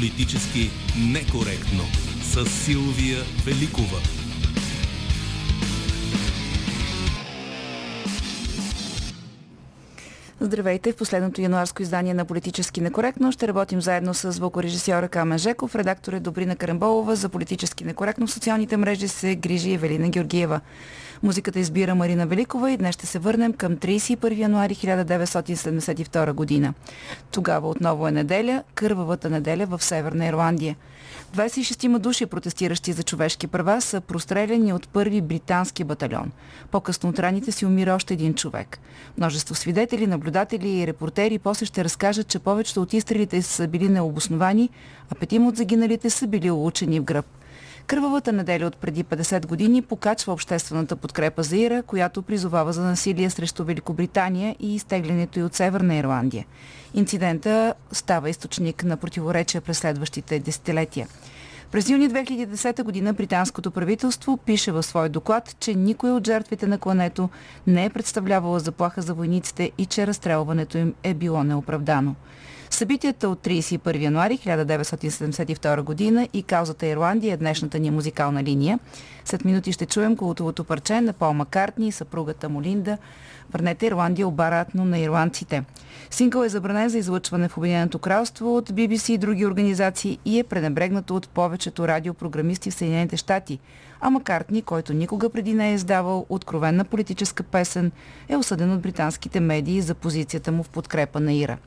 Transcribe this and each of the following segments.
Политически некоректно с Силвия Великова. Здравейте! В последното януарско издание на Политически некоректно ще работим заедно с звукорежисьора Камен Жеков, редактор е Добрина Карамболова, за Политически некоректно в социалните мрежи се грижи Евелина Георгиева. Музиката избира Марина Великова и днес ще се върнем към 31 януари 1972 година. Тогава отново е неделя, кървавата неделя в Северна Ирландия. 26 души, протестиращи за човешки права, са простреляни от първи британски батальон. По-късно от раните си умира още един човек. Множество свидетели, наблюдатели и репортери после ще разкажат, че повечето от изстрелите са били необосновани, а петима от загиналите са били улучени в гръб. Кървавата неделя от преди 50 години покачва обществената подкрепа за Ира, която призовава за насилие срещу Великобритания и изтеглянето и от Северна Ирландия. Инцидента става източник на противоречия през следващите десетилетия. През юни 2010 година британското правителство пише в свой доклад, че никой от жертвите на клането не е представлявала заплаха за войниците и че разстрелването им е било неоправдано. Събитията от 31 януари 1972 година и каузата Ирландия е днешната ни музикална линия. След минути ще чуем колотовото парче на Пол Маккартни и съпругата му Линда. Върнете Ирландия обаратно на ирландците. Сингъл е забранен за излъчване в Обединеното кралство от BBC и други организации и е пренебрегнато от повечето радиопрограмисти в Съединените щати. А Маккартни, който никога преди не е издавал откровенна политическа песен, е осъден от британските медии за позицията му в подкрепа на Ира.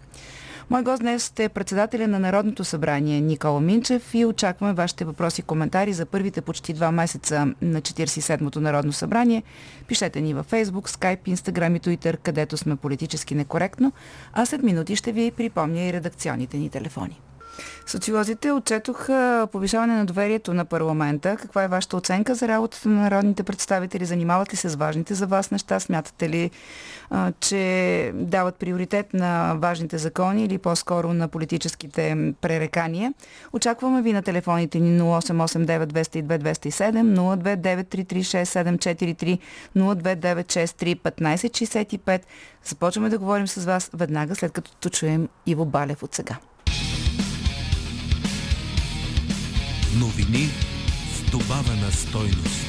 Мой гост днес е председателя на Народното събрание Никола Минчев и очакваме вашите въпроси и коментари за първите почти два месеца на 47-то Народно събрание. Пишете ни във Facebook, Skype, Instagram и Twitter, където сме политически некоректно, а след минути ще ви припомня и редакционните ни телефони. Социолозите отчетоха повишаване на доверието на парламента. Каква е вашата оценка за работата на народните представители? Занимават ли се с важните за вас неща? Смятате ли, че дават приоритет на важните закони или по-скоро на политическите пререкания? Очакваме ви на телефоните ни 0889 202 207 029336743 1565. Започваме да говорим с вас веднага след като чуем Иво Балев от сега. Новини с добавена стойност.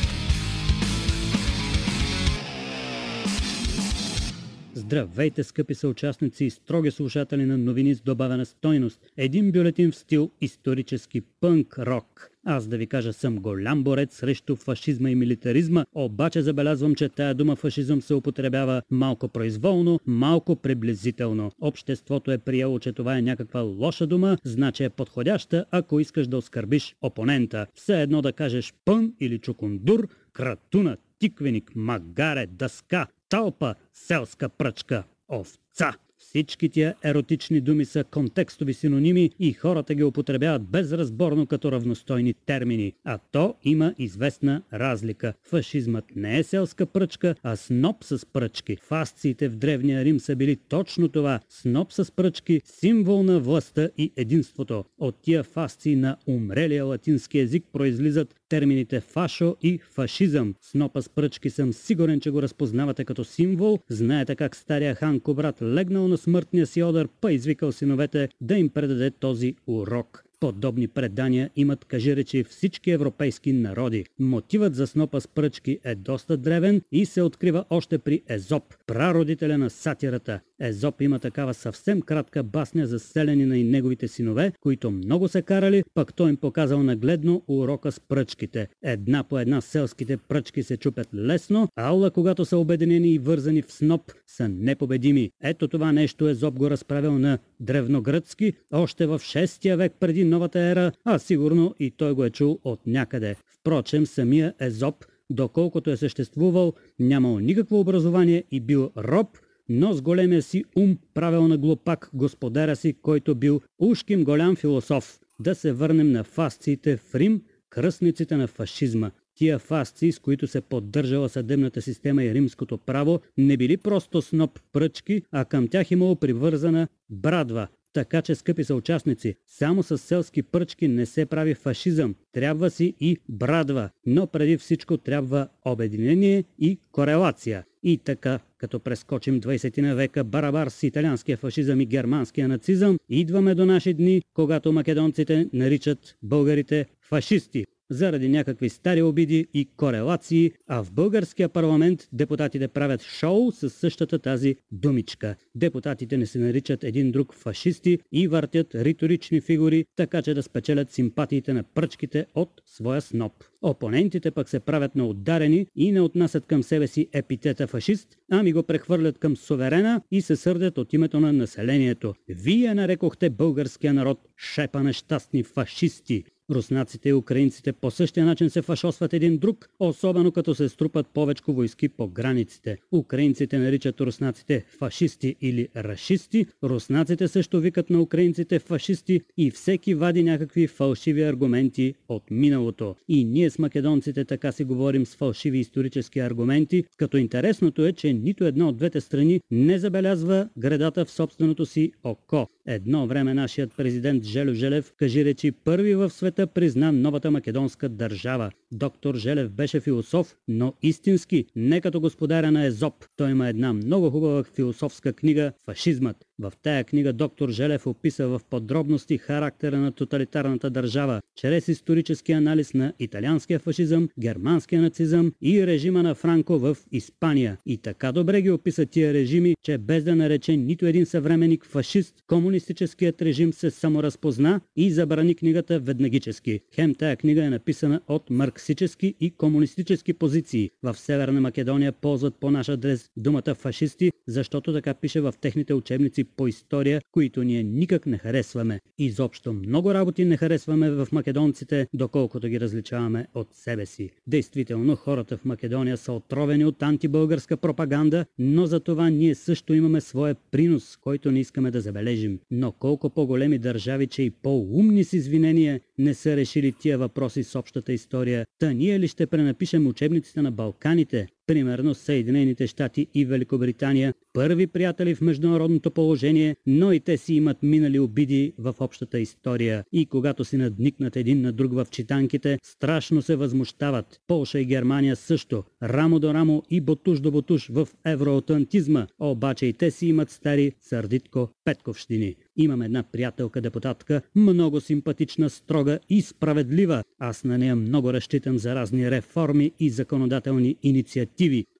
Здравейте, скъпи съучастници и строги слушатели на новини с добавена стойност. Един бюлетин в стил исторически пънк рок. Аз да ви кажа съм голям борец срещу фашизма и милитаризма, обаче забелязвам, че тая дума фашизъм се употребява малко произволно, малко приблизително. Обществото е приело, че това е някаква лоша дума, значи е подходяща, ако искаш да оскърбиш опонента. Все едно да кажеш пън или чукундур, кратуна, тиквеник, магаре, дъска, талпа, селска пръчка, овца. Всички тия еротични думи са контекстови синоними и хората ги употребяват безразборно като равностойни термини. А то има известна разлика. Фашизмът не е селска пръчка, а сноп с пръчки. Фасциите в Древния Рим са били точно това. Сноп с пръчки, символ на властта и единството. От тия фасции на умрелия латински език произлизат термините фашо и фашизъм. Снопа с пръчки съм сигурен, че го разпознавате като символ. Знаете как стария хан Кобрат легнал на смъртния си одър, па извикал синовете да им предаде този урок. Подобни предания имат, кажи речи, всички европейски народи. Мотивът за снопа с пръчки е доста древен и се открива още при Езоп, прародителя на сатирата. Езоп има такава съвсем кратка басня за селянина и неговите синове, които много се карали, пък той им показал нагледно урока с пръчките. Една по една селските пръчки се чупят лесно, а аула, когато са обединени и вързани в сноп, са непобедими. Ето това нещо Езоп го разправил на древногръцки още в 6 век преди новата ера, а сигурно и той го е чул от някъде. Впрочем, самия Езоп, доколкото е съществувал, нямал никакво образование и бил роб, но с големия си ум правил на глупак господаря си, който бил ушким голям философ. Да се върнем на фасциите в Рим, кръстниците на фашизма. Тия фасции, с които се поддържала съдебната система и римското право, не били просто сноп пръчки, а към тях имало привързана брадва. Така че, скъпи съучастници, само с селски пръчки не се прави фашизъм. Трябва си и брадва, но преди всичко трябва обединение и корелация. И така, като прескочим 20 на века барабар с италианския фашизъм и германския нацизъм, идваме до наши дни, когато македонците наричат българите фашисти заради някакви стари обиди и корелации, а в българския парламент депутатите правят шоу с същата тази думичка. Депутатите не се наричат един друг фашисти и въртят риторични фигури, така че да спечелят симпатиите на пръчките от своя сноп. Опонентите пък се правят на ударени и не отнасят към себе си епитета фашист, ами го прехвърлят към суверена и се сърдят от името на населението. Вие нарекохте българския народ шепа нещастни фашисти. Руснаците и украинците по същия начин се фашосват един друг, особено като се струпат повече войски по границите. Украинците наричат руснаците фашисти или рашисти, руснаците също викат на украинците фашисти и всеки вади някакви фалшиви аргументи от миналото. И ние с македонците така си говорим с фалшиви исторически аргументи, като интересното е, че нито една от двете страни не забелязва градата в собственото си око. Едно време нашият президент Желю Желев кажи речи първи в света призна новата македонска държава. Доктор Желев беше философ, но истински, не като господаря на Езоп. Той има една много хубава философска книга «Фашизмът». В тая книга доктор Желев описа в подробности характера на тоталитарната държава, чрез исторически анализ на италианския фашизъм, германския нацизъм и режима на Франко в Испания. И така добре ги описа тия режими, че без да нарече нито един съвременник фашист, комунистическият режим се саморазпозна и забрани книгата веднагически. Хем тая книга е написана от марксически и комунистически позиции. В Северна Македония ползват по наш адрес думата фашисти, защото така пише в техните учебници по история, които ние никак не харесваме. Изобщо много работи не харесваме в македонците, доколкото ги различаваме от себе си. Действително, хората в Македония са отровени от антибългарска пропаганда, но за това ние също имаме своя принос, който не искаме да забележим. Но колко по-големи държави, че и по-умни с извинения, не са решили тия въпроси с общата история, та ние ли ще пренапишем учебниците на Балканите, примерно Съединените щати и Великобритания, първи приятели в международното положение, но и те си имат минали обиди в общата история. И когато си надникнат един на друг в читанките, страшно се възмущават. Полша и Германия също, рамо до рамо и ботуш до ботуш в евроатлантизма, обаче и те си имат стари сърдитко петковщини. Имам една приятелка депутатка, много симпатична, строга и справедлива. Аз на нея много разчитам за разни реформи и законодателни инициативи.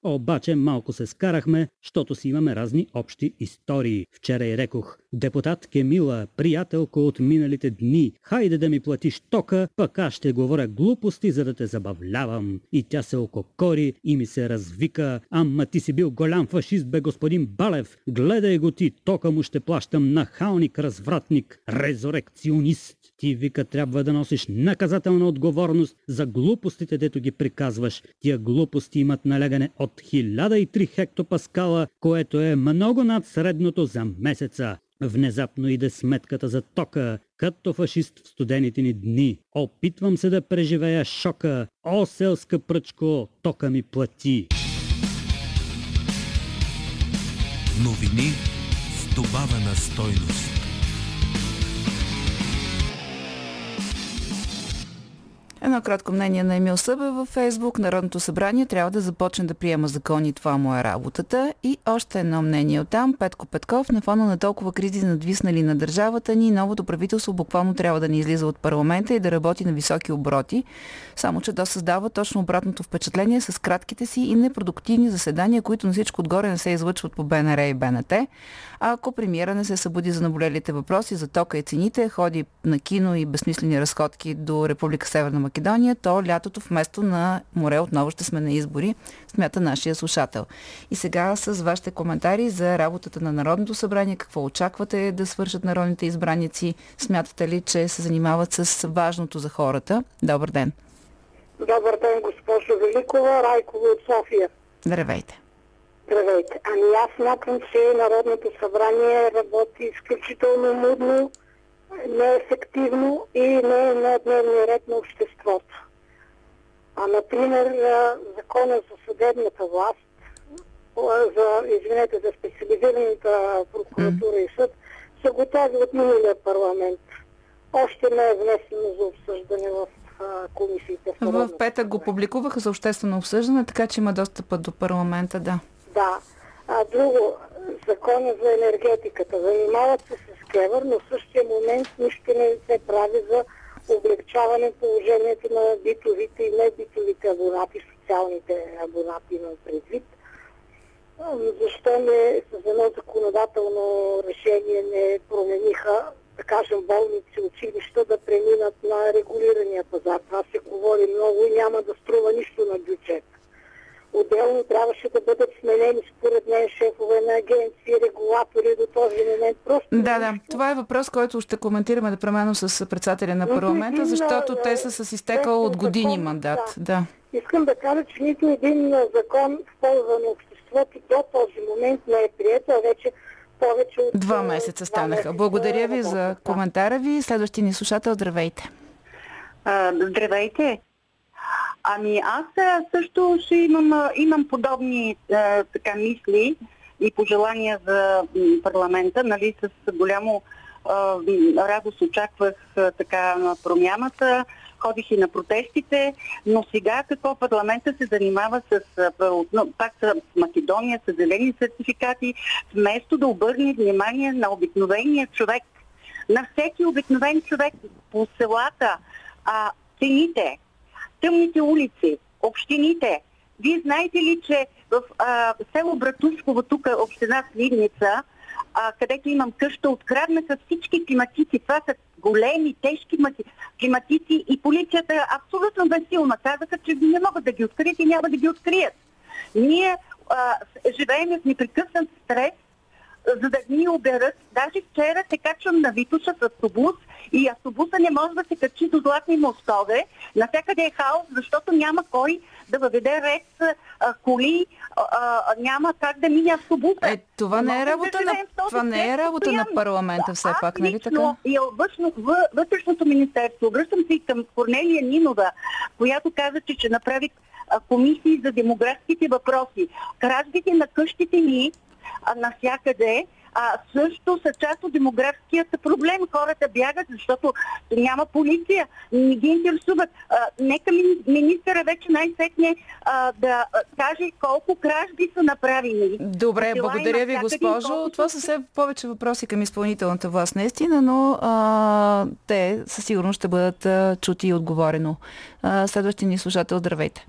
Обаче малко се скарахме, защото си имаме разни общи истории. Вчера и рекох, депутат Кемила, приятелко от миналите дни, хайде да ми платиш тока, пък аз ще говоря глупости, за да те забавлявам. И тя се ококори и ми се развика, ама ти си бил голям фашист, бе господин Балев, гледай го ти, тока му ще плащам нахалник, развратник, резорекционист. Ти вика трябва да носиш наказателна отговорност за глупостите, дето ги приказваш. Тия глупости имат налягане от 1003 хектопаскала, което е много над средното за месеца. Внезапно иде сметката за тока, като фашист в студените ни дни. Опитвам се да преживея шока. О, селска пръчко, тока ми плати. Новини с добавена стойност. Едно кратко мнение на Емил Събе във Фейсбук. Народното събрание трябва да започне да приема закони. Това му е работата. И още едно мнение от там. Петко Петков. На фона на толкова кризи надвиснали на държавата ни, новото правителство буквално трябва да не излиза от парламента и да работи на високи обороти. Само, че то създава точно обратното впечатление с кратките си и непродуктивни заседания, които на всичко отгоре не се излъчват по БНР и БНТ. А ако премиера не се събуди за наболелите въпроси за тока и цените, ходи на кино и безсмислени разходки до Република Северна Македония, то лятото вместо на море отново ще сме на избори, смята нашия слушател. И сега с вашите коментари за работата на Народното събрание, какво очаквате да свършат народните избраници, смятате ли, че се занимават с важното за хората? Добър ден! Добър ден, госпожо Великова, Райкова от София. Здравейте! Здравейте. Ами аз смятам, че Народното събрание работи изключително мудно, неефективно и не е на дневния ред на обществото. А, например, закона за съдебната власт, за, извинете, за специализираната прокуратура и съд, са готови от миналия парламент. Още не е внесено за обсъждане в комисиите. В, В петък го публикуваха за обществено обсъждане, така че има достъп до парламента, да. Да. А друго, закона за енергетиката. Занимават се с Кевър, но в същия момент нищо не се прави за облегчаване положението на битовите и небитовите абонати, социалните абонати на предвид. Защо не с едно законодателно решение не промениха, да кажем, болници, училища да преминат на регулирания пазар. Това се говори много и няма да струва нищо на бюджет. Отделно трябваше да бъдат сменени според мен шефове на агенции, регулатори до този момент. Просто Да, да. Това е въпрос, който ще коментираме непременно с председателя на парламента, защото а, те са с изтекал от години закон, мандат. да. Да. Искам да кажа, че нито един закон в полза на обществото до този момент не е прият, а вече повече от... Два месеца станаха. Благодаря ви за коментара ви. Следващия ни слушател, здравейте. А, здравейте. Ами аз а, също ще имам, а, имам подобни а, така мисли и пожелания за парламента. Нали, с голямо а, радост очаквах а, така на промяната, ходих и на протестите, но сега какво? Парламента се занимава с а, пак с Македония, с зелени сертификати, вместо да обърне внимание на обикновения човек, на всеки обикновен човек по селата, а, цените, тъмните улици, общините. Вие знаете ли, че в а, село Братушково, тук община Сливница, а, където имам къща, откраднаха всички климатици. Това са големи, тежки мати- климатици и полицията абсолютно безсилна. Казаха, че не могат да ги открият и няма да ги открият. Ние а, с- живеем в непрекъснат стрес, за да ни оберат. Даже вчера се качвам на Витуша с автобус и автобуса не може да се качи до Златни мостове. Навсякъде е хаос, защото няма кой да въведе ред а, коли, а, а, няма как да мине автобуса. Е, това не е работа да на- това не е работа на парламента все Аз пак, нали така? И вътрешно, въ- вътрешното министерство, обръщам се и към Корнелия Нинова, която каза, че ще направи а, комисии за демографските въпроси. Кражбите на къщите ни а, навсякъде а, също са част от демографският проблем. Хората бягат, защото няма полиция, не ги интересуват. А, нека ми- министъра вече най-сетне да а, каже колко кражби са направени. Добре, По села благодаря ви, госпожо. колкото Това са все повече въпроси към изпълнителната власт, наистина, но а, те със сигурност ще бъдат а, чути и отговорено. А, следващия ни слушател, здравейте.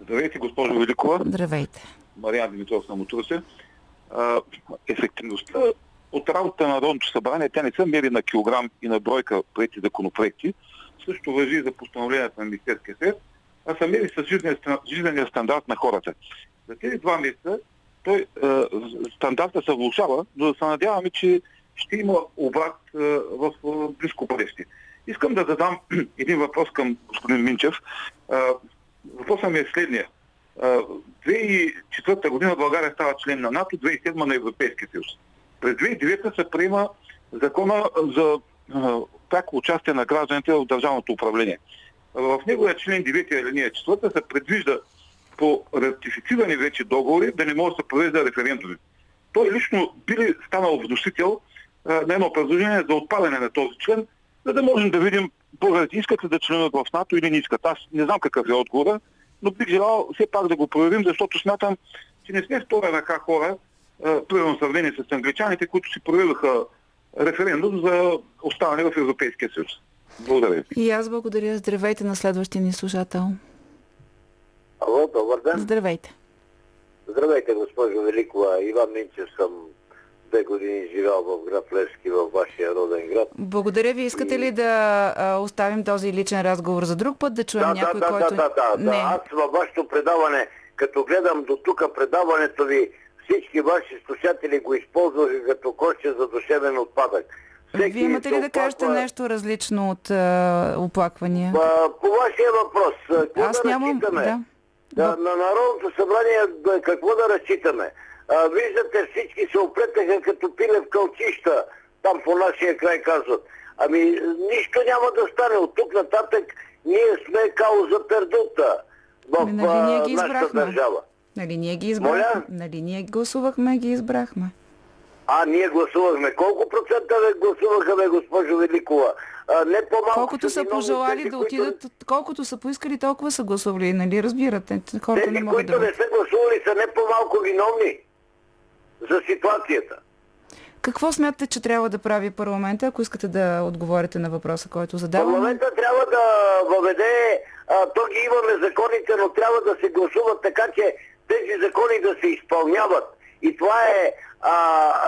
Здравейте, госпожо Великова. Здравейте. Мариан Димитров съм от Русе. А, ефективността от работа на Народното събрание, тя не се мери на килограм и на бройка прети законопроекти. Също въжи за постановлението на Министерския съвет, а се мери с жизнения, ста- жизнения стандарт на хората. За тези два месеца той, е, стандарта се влушава, но да се надяваме, че ще има обрат е, в е, близко бъдеще. Искам да задам един въпрос към господин Минчев. Въпросът ми е следния. А, 2004 година България става член на НАТО, 2007 на Европейския съюз. През 2009 се приема закона за пряко участие на гражданите в държавното управление. В неговия член 9 алинея 4 се предвижда по ратифицирани вече договори да не може да се провежда референдуми. Той лично би ли станал вносител на едно предложение за отпадане на този член, за да можем да видим българите искат ли да членуват в НАТО или не искат. Аз не знам какъв е отговора, но бих желал все пак да го проверим, защото смятам, че не сме втора ръка хора, примерно в сравнение с англичаните, които си проведоха референдум за оставане в Европейския съюз. Благодаря ви. И аз благодаря. Здравейте на следващия ни слушател. Алло, добър ден. Здравейте. Здравейте, госпожо Великова. Иван Минчев съм две години живял в град Левски, във вашия роден град. Благодаря ви. Искате ли да оставим този личен разговор за друг път, да чуем Да, някой, да, да, който... да, да, да. Не. Аз във вашето предаване, като гледам до тук предаването ви, всички ваши слушатели го използваха като коще за душевен отпадък. Всеки Вие имате ли да кажете оплаква, нещо различно от а, оплаквания? а, По вашия въпрос, какво Аз да нямам... разчитаме? Да. Да, на Народното събрание да, какво да разчитаме? А, виждате, всички се оплетаха като пиле в кълчища, там по нашия край казват. Ами, нищо няма да стане. От тук нататък ние сме кауза пердута в Ами, нали а, ги нашата държава. Нали ние ги избрахме? Моля? Нали ние гласувахме, ги избрахме? А, ние гласувахме. Колко процента бе гласуваха, бе, госпожо Великова? А, не по-малко Колкото са пожелали тези, да които- отидат, колкото са поискали, толкова са гласували, нали? Разбирате, хората Тези, не могат да които не бъдат. са гласували, са не по-малко виновни за ситуацията. Какво смятате, че трябва да прави парламента, ако искате да отговорите на въпроса, който задавам? Парламента трябва да въведе, а, то ги имаме законите, но трябва да се гласуват така, че тези закони да се изпълняват. И това е а,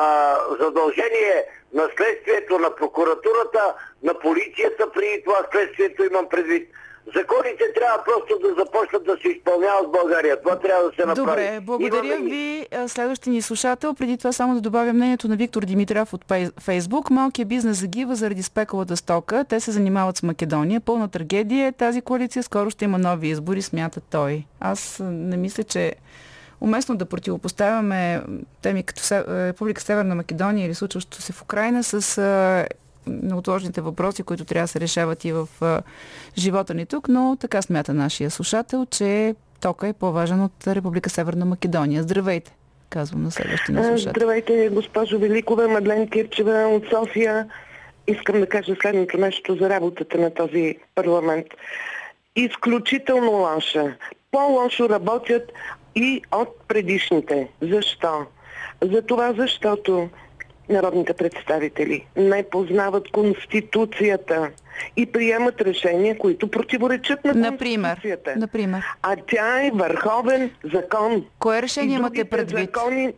а, задължение на следствието, на прокуратурата, на полицията при това следствието имам предвид. Законите трябва просто да започнат да се изпълняват в България. Това трябва да се направи. Добре, благодаря Имаме ви. Следващия ни слушател. Преди това само да добавя мнението на Виктор Димитров от Фейсбук. Малкият бизнес загива заради спекулата стока. Те се занимават с Македония. Пълна трагедия е тази коалиция. Скоро ще има нови избори, смята той. Аз не мисля, че уместно да противопоставяме теми като Република Северна Македония или случващото се в Украина с неотложните въпроси, които трябва да се решават и в живота ни тук, но така смята нашия слушател, че тока е по-важен от Република Северна Македония. Здравейте, казвам на следващия ни А, слушател. Здравейте, госпожо Великова, Мадлен Кирчева от София. Искам да кажа следното нещо за работата на този парламент. Изключително лоша. По-лошо работят и от предишните. Защо? За това, защото народните представители не познават Конституцията и приемат решения, които противоречат на Например, Конституцията. например, А тя е върховен закон. кое решение имате предвид? Закони,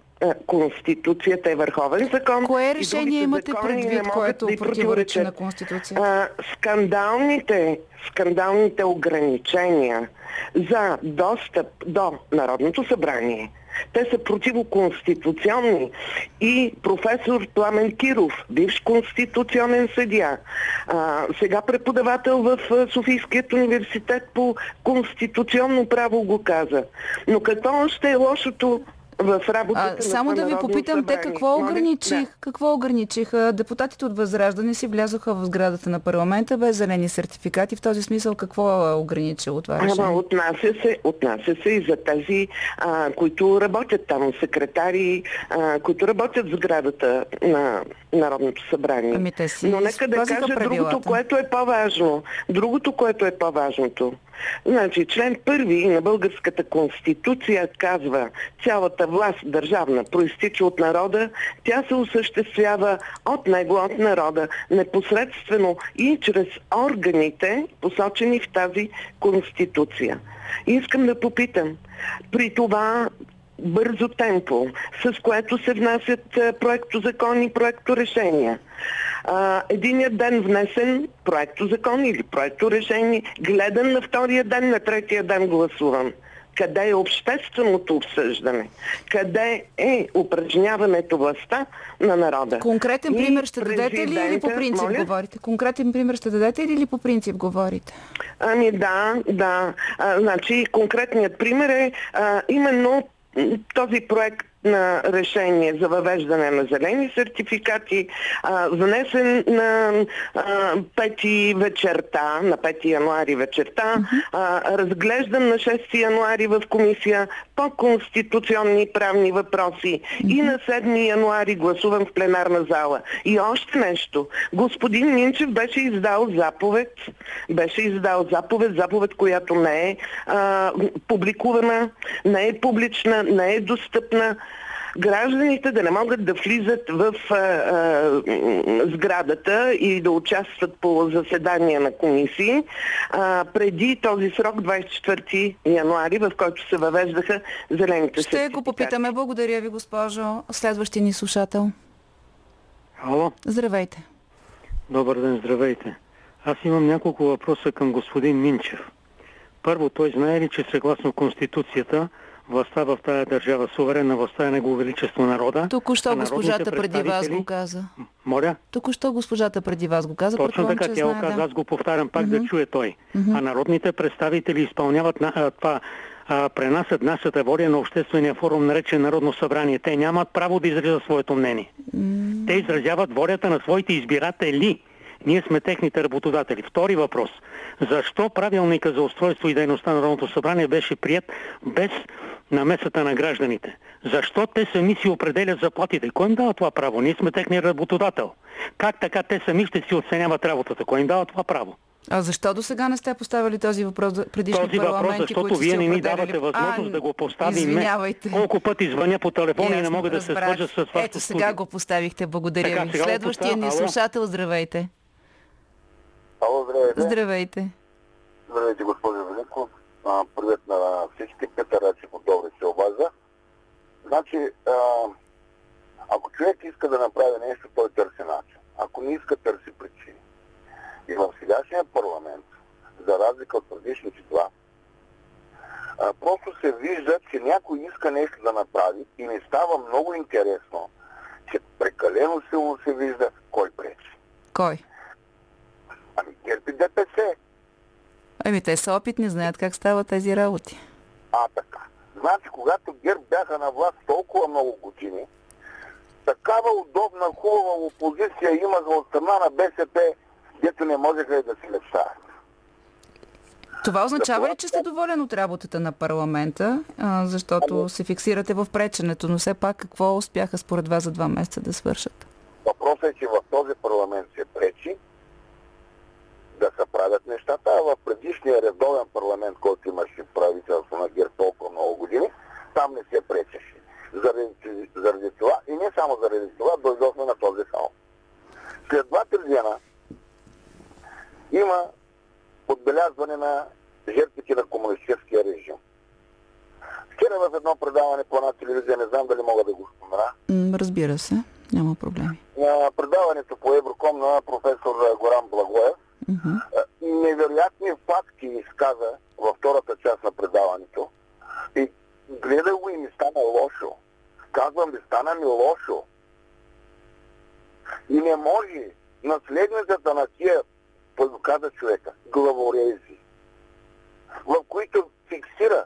Конституцията е върховен закон. Кое и решение имате предвид, което да противоречи на. Конституцията? А, скандалните, скандалните ограничения за достъп до Народното събрание, те са противоконституционни. И професор Пламен Киров, бивш конституционен съдия, а, сега преподавател в Софийският университет по конституционно право го каза. Но какво още е лошото в работата А, само да ви попитам, те събрание? какво Моля? ограничих? Да. Какво ограничиха? Депутатите от Възраждане си влязоха в сградата на парламента без зелени сертификати. В този смисъл какво е ограничило това решение? Ама отнася се, отнася се и за тези, а, които работят там, секретари, а, които работят в сградата на Народното събрание. Ами те си Но нека да кажа правилата. другото, което е по-важно. Другото, което е по-важното. Значи, член първи на българската конституция казва, цялата власт държавна проистича от народа, тя се осъществява от него, от народа, непосредствено и чрез органите, посочени в тази конституция. Искам да попитам, при това бързо темпо, с което се внасят е, проектозакони, проекторешения. А, единият ден внесен проектозакон или проекторешение, гледан на втория ден, на третия ден гласуван. Къде е общественото обсъждане? Къде е упражняването властта на народа? Конкретен И пример ще дадете ли или по принцип Моля? говорите? Конкретен пример ще дадете ли или по принцип говорите? Ами да, да. А, значи конкретният пример е а, именно този проект на решение за въвеждане на зелени сертификати, а, внесен на а, 5 вечерта, на 5 януари вечерта, а, разглеждан на 6 януари в комисия по конституционни правни въпроси и на 7 януари гласуван в пленарна зала. И още нещо. Господин Минчев беше издал заповед, беше издал заповед, заповед, която не е а, публикувана, не е публична, не е достъпна гражданите да не могат да влизат в а, а, сградата и да участват по заседания на комисии а, преди този срок 24 януари, в който се въвеждаха зелените Ще го попитаме. Благодаря ви, госпожо. Следващия ни слушател. Ало, Здравейте. добър ден, здравейте. Аз имам няколко въпроса към господин Минчев. Първо, той знае ли, че съгласно Конституцията властта в тая държава, суверенна властта е Негово Величество народа? Току-що госпожата преди вас го каза. Моля? Току-що госпожата преди вас го каза. Точно така, тя го каза, да. аз го повтарям пак да чуе той. А народните представители изпълняват на, а, това, а, пренасят нашата воля на обществения форум, наречен Народно събрание. Те нямат право да изразят своето мнение. Те изразяват волята на своите избиратели. Ние сме техните работодатели. Втори въпрос. Защо правилника за устройство и дейността на Народното събрание беше прият без намесата на гражданите? Защо те сами си определят заплатите? Кой им дава това право? Ние сме техния работодател. Как така те сами ще си оценяват работата? Кой им дава това право? А защо до сега не сте поставили този въпрос предишни Този въпрос, парламенти, защото които вие не ми давате възможност А, да го поставим. Извинявайте. Колко пъти звъня по телефона и не Ясно, мога да се разбрах. свържа с вас. Ето сега го поставихте. Благодаря Така, ви. Следващия ни слушател, здравейте. Ало, здравейте. Здравейте. Здравейте, госпожо Великов. А, Привет на всички. Петър Рачев от Добре се обажда. Значи, а, ако човек иска да направи нещо, той търси начин. Ако не иска, търси причини. И в сегашния парламент, за разлика от предишните два, а, просто се вижда, че някой иска нещо да направи и ми става много интересно, че прекалено силно се вижда кой пречи. Кой? Ами ГЕРБ и ДПС. Ами те са опитни, знаят как стават тези работи. А, така. Значи, когато ГЕРБ бяха на власт толкова много години, такава удобна, хубава опозиция имаха от страна на БСП, дето не можеха и да си мечтаят. Това означава ли, че сте доволен от работата на парламента, а, защото се фиксирате в преченето, но все пак какво успяха според вас за два месеца да свършат? Въпросът е, че в този парламент се пречи да се правят нещата, а в предишния редовен парламент, който имаше правителство на ГЕРБ толкова много години, там не се пречеше. Заради, заради това, и не само заради това, дойдохме на този хаос. След два-три дена има отбелязване на жертвите на комунистическия режим. Вчера в едно предаване по една телевизия, не знам дали мога да го спомена, разбира се, няма проблеми. на предаването по Евроком на професор Горан Благоев, Е, невероятни факти изказа във втората част на предаването. И гледа го и ми стана лошо. Казвам ви, стана ми лошо. И не може наследницата на тия, каза човека, главорези, в които фиксира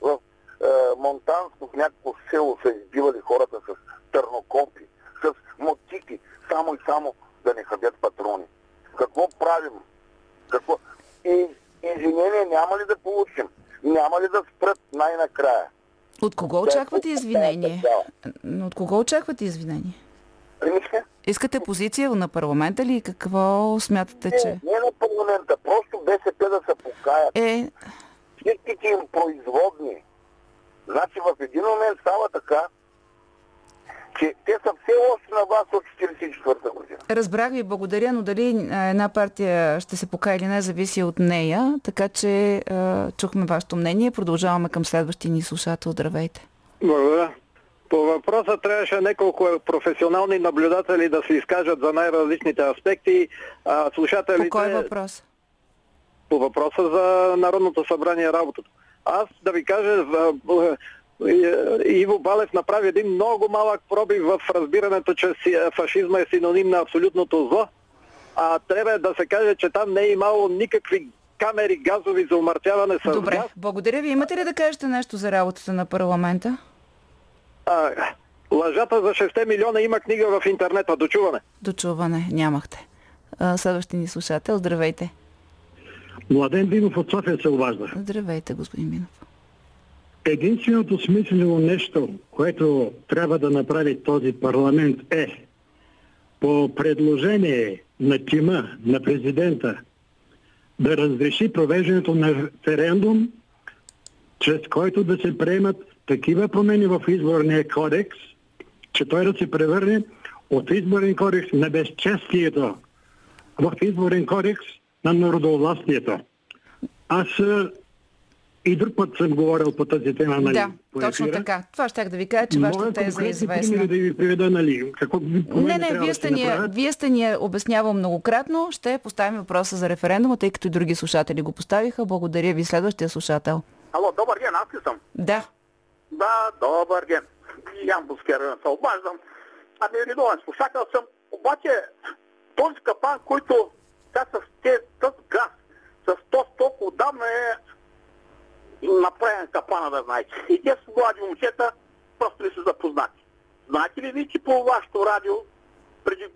в е, Монтанско, в някакво село са избивали хората с търнокопи, с мотики, само и само да не хабят патрони. Какво правим? Какво? И извинение няма ли да получим? Няма ли да спрат най-накрая? От кого очаквате извинение? От кого очаквате извинение? Искате позиция на парламента ли? Какво смятате, че... Не, не на парламента, просто БСП да се покаят. Е, Всичките им производни. Значи в един момент става така, че те са все още на вас от 44-та година. разбрах ви, благодаря, но дали една партия ще се покая или не, зависи от нея. Така че чухме вашето мнение. Продължаваме към следващия ни слушател. Здравейте. Благодаря. По въпроса трябваше няколко професионални наблюдатели да се изкажат за най-различните аспекти. А, слушателите... По кой въпрос? По въпроса за Народното събрание работата. Аз да ви кажа, Иво Балев направи един много малък пробив в разбирането, че си- фашизма е синоним на абсолютното зло. А трябва да се каже, че там не е имало никакви камери газови за умъртвяване с Добре, газ. благодаря ви. Имате ли да кажете нещо за работата на парламента? А, лъжата за 6 милиона има книга в интернета. Дочуване. Дочуване нямахте. Следващия ни слушател. Здравейте. Младен Димов от София се обажда. Здравейте, господин Минов. Единственото смислено нещо, което трябва да направи този парламент е по предложение на тима на президента да разреши провеждането на референдум, чрез който да се приемат такива промени в изборния кодекс, че той да се превърне от изборен кодекс на безчестието в изборен кодекс на народовластието. Аз и друг път съм говорил по тази тема, нали? Да, по точно така. Това ще да ви кажа, че вашата теза е известна. да ви приведа, нали? Какво Не, промени не, трябва вие сте, ни, вие сте ни обяснявал многократно. Ще поставим въпроса за референдума, тъй като и други слушатели го поставиха. Благодаря ви. Следващия слушател. Ало, добър ден, аз ли съм? Да. Да, добър ден. Ямбулския район се обаждам. Ами редовен слушател съм. Обаче този капан, който сега с те, този газ, с то толкова отдавна е направен капана, да знаете. И те с млади момчета просто не са запознати. Знаете ли ви, че по вашето радио преди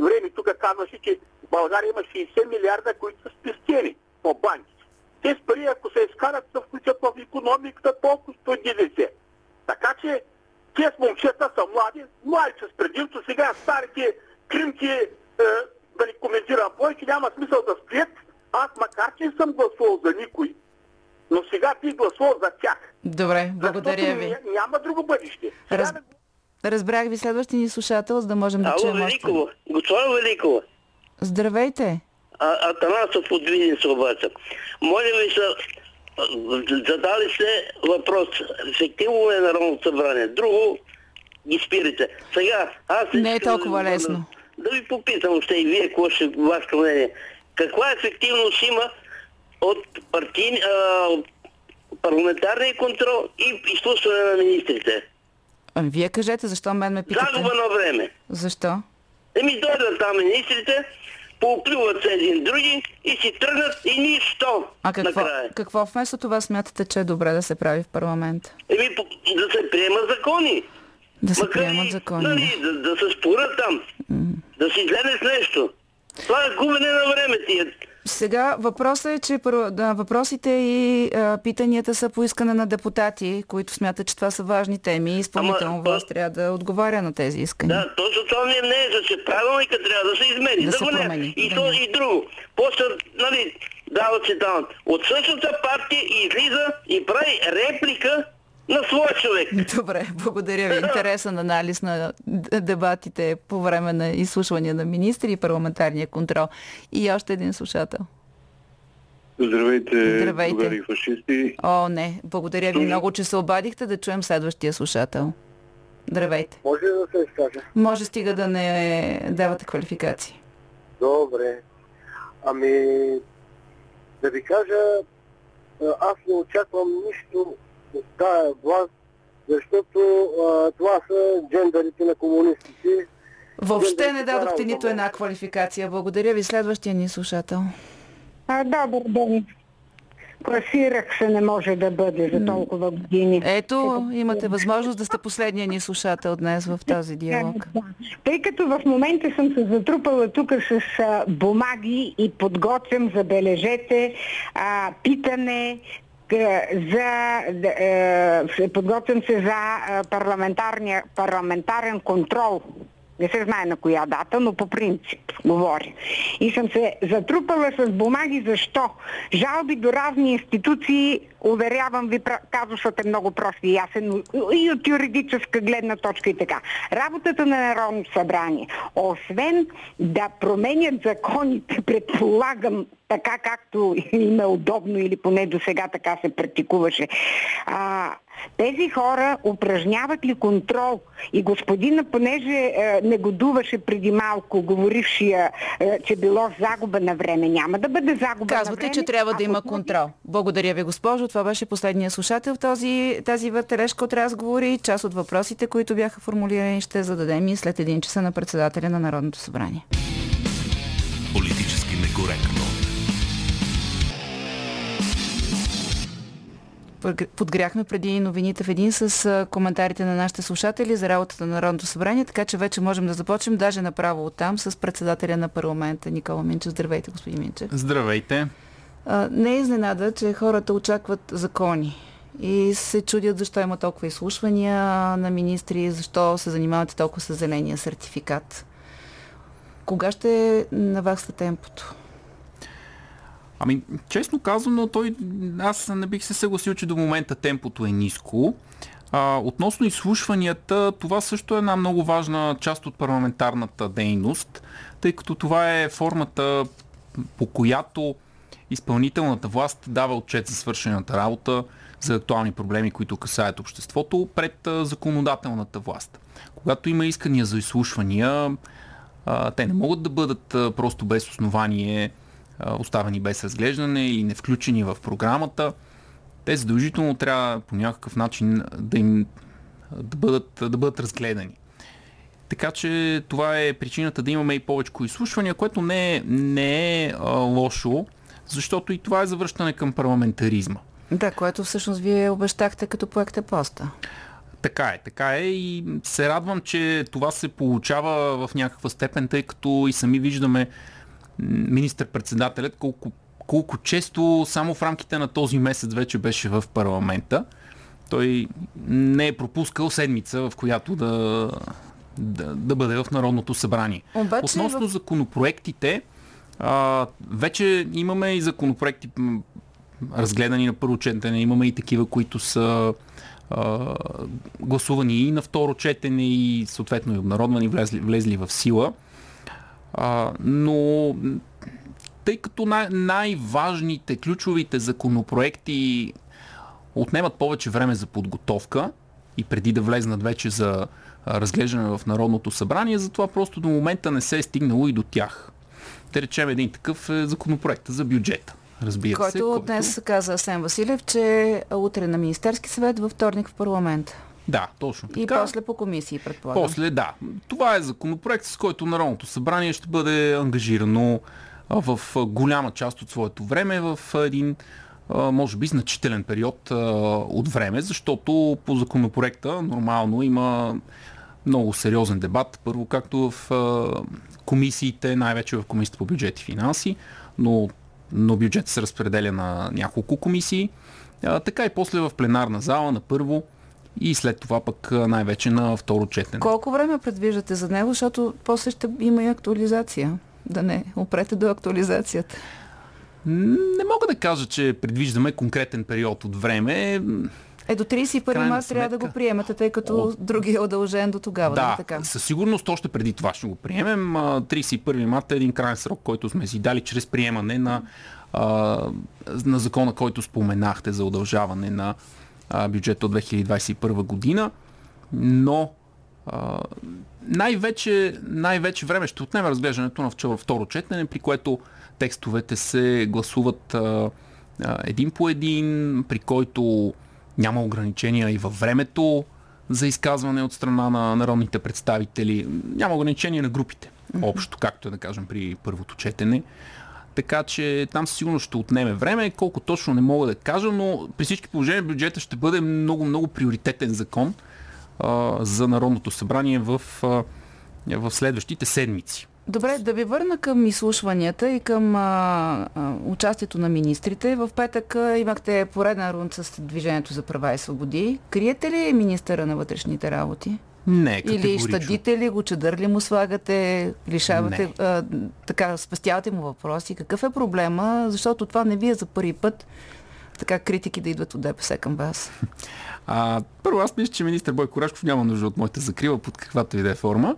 време тук казваше, че България има 60 милиарда, които са спестени по банки. Те с пари, ако се изкарат, се включат в економиката, толкова стои ДДС. Така че тези момчета са млади, млади с предимство, сега старите кримки, е, да не коментирам повече, няма смисъл да стоят. Аз макар, че не съм гласувал за никой, но сега би гласувал за тях. Добре, благодаря ви. ня- Няма друго бъдеще. Сега Раз... да Разбрах ви следващия ни слушател, за да можем да Ало, чуем още. Великова. Господин Великова. Здравейте! А, Атанасов от Видин се обача. Моля ви се, задали сте въпрос. Ефективно е Народното събрание. Друго ги спирате. Сега, аз Не е толкова да- лесно. Да ви попитам още и вие, какво ще вашето мнение. Каква ефективност има от партийни, парламентарния контрол и изслушване на министрите? Ами вие кажете, защо мен ме питате? Загуба на време. Защо? Еми дойдат там министрите, поплюват се един други и си тръгнат и нищо А какво, накрая. какво вместо това смятате, че е добре да се прави в парламента? Еми да се приемат закони. Да се Макар приемат и, закони. Нали, да, да се спорят там. Да си излезе с нещо. Това е губене на време тия. Сега въпросът е, че да, въпросите и а, питанията са по искане на депутати, които смятат, че това са важни теми и изпълнително власт трябва да отговаря на тези искания. Да, точно това ми е мнението, че правилника трябва да се измени. Да се го не- промени, И, да то, не. и друго. После, нали, дават се там. От същата партия излиза и прави реплика на своя човек. Добре, благодаря ви. Интересен анализ на дебатите по време на изслушвания на министри и парламентарния контрол. И още един слушател. Здравейте, Здравейте. другари фашисти. О, не. Благодаря ви много, че се обадихте да чуем следващия слушател. Здравейте. Може ли да се изкажа? Може стига да не давате квалификации. Добре. Ами, да ви кажа, аз не очаквам нищо тая власт, защото а, това са джендерите на комунистите. Въобще не дадохте нито една квалификация. Благодаря ви. Следващия ни слушател. А, добър ден. Класирах се, не може да бъде за толкова години. Ето, имате възможност да сте последния ни слушател днес в този диалог. Тъй като в момента съм се затрупала тук с бумаги и подготвям, забележете, а, питане за, д- е, подготвям се за парламентарен контрол. Не се знае на коя дата, но по принцип говоря. И съм се затрупала с бумаги защо. Жалби до разни институции, уверявам ви, казусът е много прост и ясен, и от юридическа гледна точка и така. Работата на Народното събрание, освен да променят законите, предполагам, така както им е удобно или поне до сега така се практикуваше. А, тези хора упражняват ли контрол? И господина, понеже е, негодуваше преди малко, говорившия, е, че било загуба на време, няма да бъде загуба на Казвате, време. че трябва да има контрол. Благодаря ви, госпожо. Това беше последния слушател в този, тази въртележка от разговори. Част от въпросите, които бяха формулирани, ще зададем и след един часа на председателя на Народното събрание. Политически некоректно. Подгряхме преди новините в един с коментарите на нашите слушатели за работата на Народното събрание, така че вече можем да започнем даже направо оттам с председателя на парламента Никола Минчев. Здравейте, господин Минчев. Здравейте. Не е изненада, че хората очакват закони и се чудят защо има толкова изслушвания на министри, защо се занимавате толкова с зеления сертификат. Кога ще навакса темпото? Ами, честно казано, той, аз не бих се съгласил, че до момента темпото е ниско. А, относно изслушванията, това също е една много важна част от парламентарната дейност, тъй като това е формата, по която изпълнителната власт дава отчет за свършената работа, за актуални проблеми, които касаят обществото, пред законодателната власт. Когато има искания за изслушвания, те не могат да бъдат просто без основание оставени без разглеждане или не включени в програмата. Те задължително трябва по някакъв начин да им да бъдат, да бъдат разгледани. Така че това е причината да имаме и повече изслушвания, което не е, не е а, лошо, защото и това е завръщане към парламентаризма. Да, което всъщност вие обещахте като поехте поста. Така е, така е и се радвам, че това се получава в някаква степен, тъй като и сами виждаме министър-председателят колко, колко често само в рамките на този месец вече беше в парламента. Той не е пропускал седмица, в която да, да, да бъде в Народното събрание. Обаче Относно в... законопроектите, а, вече имаме и законопроекти разгледани на първо четене, имаме и такива, които са а, гласувани и на второ четене и съответно и обнародвани, влезли, влезли в сила. А, но тъй като най- най-важните, ключовите законопроекти отнемат повече време за подготовка и преди да влезнат вече за разглеждане в Народното събрание, затова просто до момента не се е стигнало и до тях. Да речем един такъв е законопроект за бюджета. Разбира който се. Който днес каза Асен Василев, че утре на Министерски съвет, във вторник в парламент. Да, точно така. И после по комисии, предполагам. После, да. Това е законопроект, с който Народното събрание ще бъде ангажирано в голяма част от своето време в един може би значителен период от време, защото по законопроекта нормално има много сериозен дебат. Първо, както в комисиите, най-вече в комисията по бюджет и финанси, но, но бюджет се разпределя на няколко комисии. А, така и после в пленарна зала на първо и след това пък най-вече на второ четене. Колко време предвиждате за него, защото после ще има и актуализация? Да не опрете до актуализацията. Не мога да кажа, че предвиждаме конкретен период от време. Е, до 31 марта трябва да го приемате, тъй като от... други е удължен до тогава. Да, да така? със сигурност още преди това ще го приемем. 31 марта е един крайен срок, който сме си дали чрез приемане на, на закона, който споменахте за удължаване на бюджета от 2021 година. Но най-вече, най-вече време ще отнеме разглеждането на второ четене, при което текстовете се гласуват а, а, един по един, при който няма ограничения и във времето за изказване от страна на народните представители. Няма ограничения на групите. Общо, както е да кажем при първото четене. Така че там сигурно ще отнеме време. Колко точно не мога да кажа, но при всички положения бюджета ще бъде много-много приоритетен закон а, за Народното събрание в, а, в следващите седмици. Добре, да ви върна към изслушванията и към а, а, участието на министрите. В петък а, имахте поредна рунд с Движението за права и свободи. Криете ли министъра на вътрешните работи? Не, Или щадите ли го, чадър ли му слагате, лишавате, а, така, спастявате му въпроси? Какъв е проблема? Защото това не ви е за първи път така критики да идват от ДПС към вас. А, първо, аз мисля, че министър Бойко Рашков няма нужда от моята закрива под каквато и да е форма.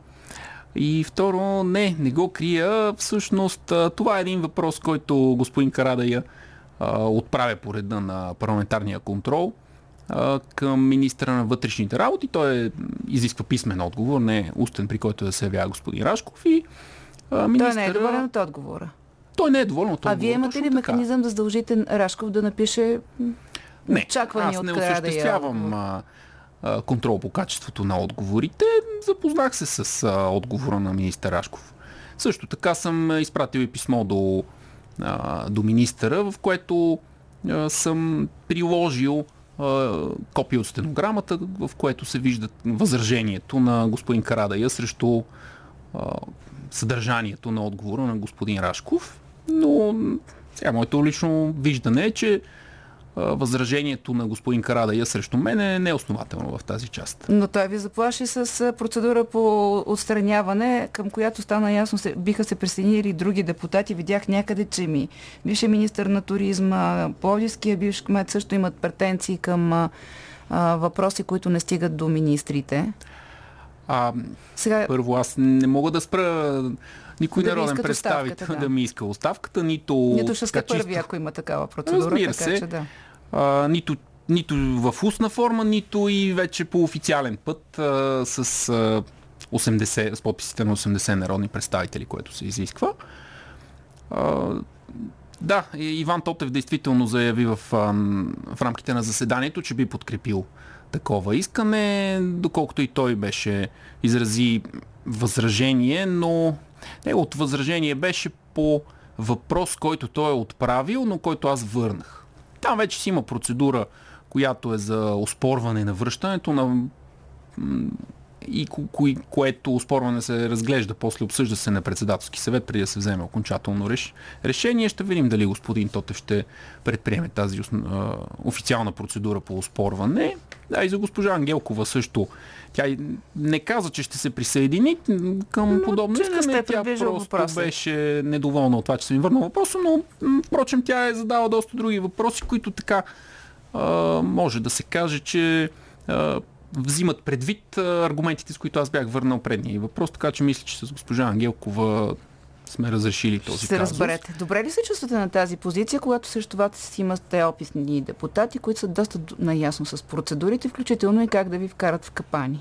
И второ, не, не го крия. Всъщност, това е един въпрос, който господин Карадая отправя по реда на парламентарния контрол към министра на вътрешните работи. Той е, изисква писмен отговор, не устен, при който да се явява господин Рашков. И, министър... Той не е доволен от отговора. Той не е доволен от отговора. А вие имате ли механизъм така? да задължите Рашков да напише не, очаквани аз не осъществявам а, а, контрол по качеството на отговорите. Запознах се с а, отговора на министър Рашков. Също така съм изпратил и писмо до, а, до министъра, в което а, съм приложил копия от стенограмата, в което се вижда възражението на господин Карадая срещу съдържанието на отговора на господин Рашков. Но сега моето лично виждане е, че възражението на господин Карадая срещу мен е неоснователно в тази част. Но той ви заплаши с процедура по отстраняване, към която стана ясно, се, биха се присъединили други депутати. Видях някъде, че ми бивше министър на туризма, Пловдивския бивш кмет също имат претенции към а, а, въпроси, които не стигат до министрите. А, Сега... Първо, аз не мога да спра никой да народен представител да. да ми иска оставката, нито... Нито ще сте първи, ако има такава процедура. Разбира така, се. Че, да. а, нито, нито в устна форма, нито и вече по официален път а, с, а, 80, с подписите на 80 народни представители, което се изисква. А, да, Иван Тотев действително заяви в, в рамките на заседанието, че би подкрепил такова искане, доколкото и той беше изрази възражение, но неговото възражение беше по въпрос, който той е отправил, но който аз върнах. Там вече си има процедура, която е за оспорване на връщането на и ко- което оспорване се разглежда, после обсъжда се на председателски съвет, преди да се вземе окончателно реш... решение. Ще видим дали господин Тотев ще предприеме тази официална процедура по оспорване. Да, и за госпожа Ангелкова също. Тя не каза, че ще се присъедини към но, подобно искане. Тя просто въпроса. беше недоволна от това, че съм ми върнал въпроса, но впрочем тя е задала доста други въпроси, които така а, може да се каже, че а, взимат предвид аргументите, с които аз бях върнал предния въпрос, така че мисля, че с госпожа Ангелкова сме разрешили този Ще се казус. разберете. Добре ли се чувствате на тази позиция, когато също това си имате описни депутати, които са доста наясно с процедурите, включително и как да ви вкарат в капани?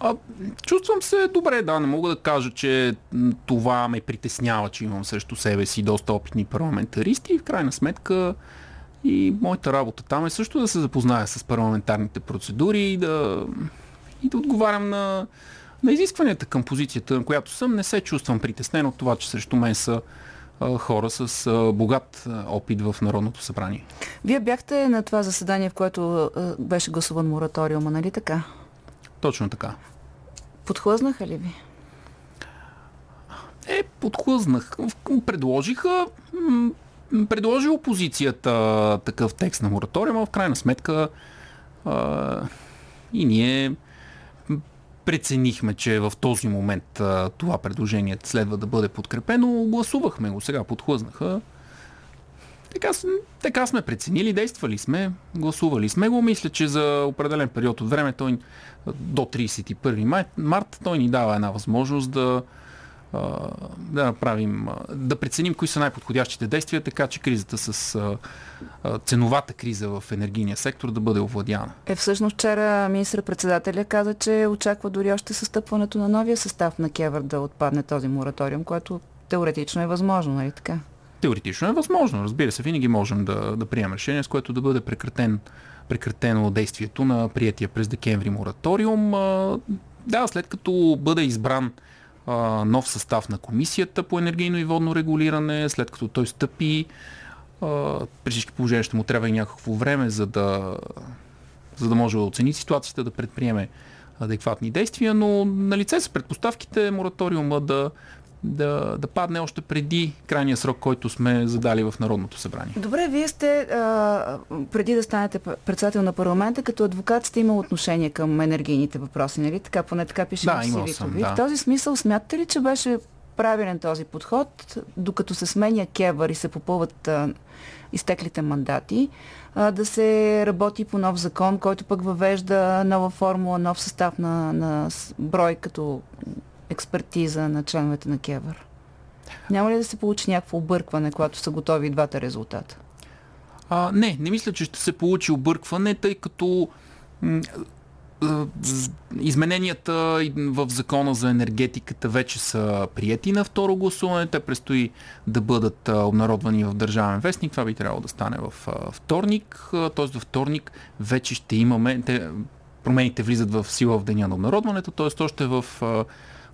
А, чувствам се добре, да. Не мога да кажа, че това ме притеснява, че имам срещу себе си доста опитни парламентаристи и в крайна сметка и моята работа там е също да се запозная с парламентарните процедури и да, и да отговарям на, на изискванията към позицията, на която съм. Не се чувствам притеснен от това, че срещу мен са хора с богат опит в Народното събрание. Вие бяхте на това заседание, в което беше гласуван мораториума, нали така? Точно така. Подхлъзнаха ли ви? Е, подхлъзнах. Предложиха предложи опозицията такъв текст на мораториума, в крайна сметка а, и ние преценихме, че в този момент а, това предложение следва да бъде подкрепено. Гласувахме го, сега подхлъзнаха. Така, така сме преценили, действали сме, гласували сме го. Мисля, че за определен период от време, той, до 31 май, март, той ни дава една възможност да, да направим, да преценим кои са най-подходящите действия, така че кризата с ценовата криза в енергийния сектор да бъде овладяна. Е, всъщност вчера министър-председателя каза, че очаква дори още състъпването на новия състав на Кевър да отпадне този мораториум, което теоретично е възможно, нали така? Теоретично е възможно, разбира се, винаги можем да, да приемем решение, с което да бъде прекратен, прекратено действието на приятия през декември мораториум. Да, след като бъде избран нов състав на комисията по енергийно и водно регулиране, след като той стъпи, при всички положения ще му трябва и някакво време, за да, за да може да оцени ситуацията, да предприеме адекватни действия, но на лице са предпоставките мораториума да да, да падне още преди крайния срок, който сме задали в Народното събрание. Добре, вие сте, а, преди да станете председател на парламента, като адвокат сте имал отношение към енергийните въпроси, нали? Така, поне така пише да, в CV-то ви. Да. В този смисъл смятате ли, че беше правилен този подход, докато се сменя кевър и се попълват а, изтеклите мандати, а, да се работи по нов закон, който пък въвежда нова формула, нов състав на, на брой като експертиза на членовете на Кевър? Няма ли да се получи някакво объркване, когато са готови двата резултата? А, не, не мисля, че ще се получи объркване, тъй като измененията в закона за енергетиката вече са прияти на второ гласуване. Те предстои да бъдат обнародвани в Държавен вестник. Това би трябвало да стане в вторник. Т.е. във вторник вече ще имаме... Те, промените влизат в сила в деня на обнародването, т.е. още в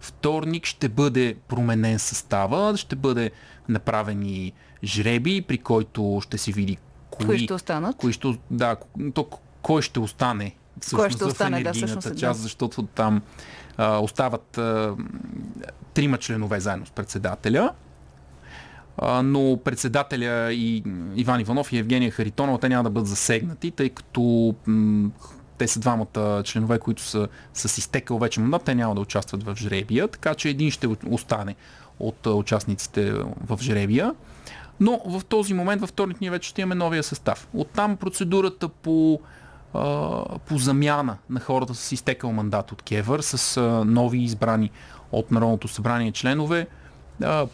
вторник ще бъде променен състава, ще бъде направени жреби, при който ще се види кои, кои ще останат. Кои ще, да, то, кой ще остане всъщност кой ще остане, в енергийната да, част, да. защото там а, остават а, трима членове заедно с председателя. А, но председателя и Иван Иванов и Евгения Харитонова, те няма да бъдат засегнати, тъй като м- те са двамата членове, които са с изтекал вече мандат, те няма да участват в жребия, така че един ще остане от участниците в жребия. Но в този момент, във вторник, ние вече ще имаме новия състав. Оттам процедурата по, по замяна на хората с изтекал мандат от Кевър, с нови избрани от Народното събрание членове,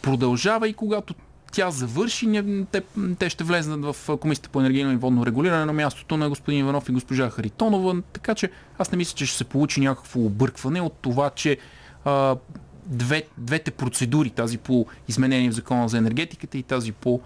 продължава и когато тя завърши, те, те ще влезнат в Комисията по енергийно и водно регулиране на мястото на господин Иванов и госпожа Харитонова, така че аз не мисля, че ще се получи някакво объркване от това, че а, две, двете процедури, тази по изменение в закона за енергетиката и тази по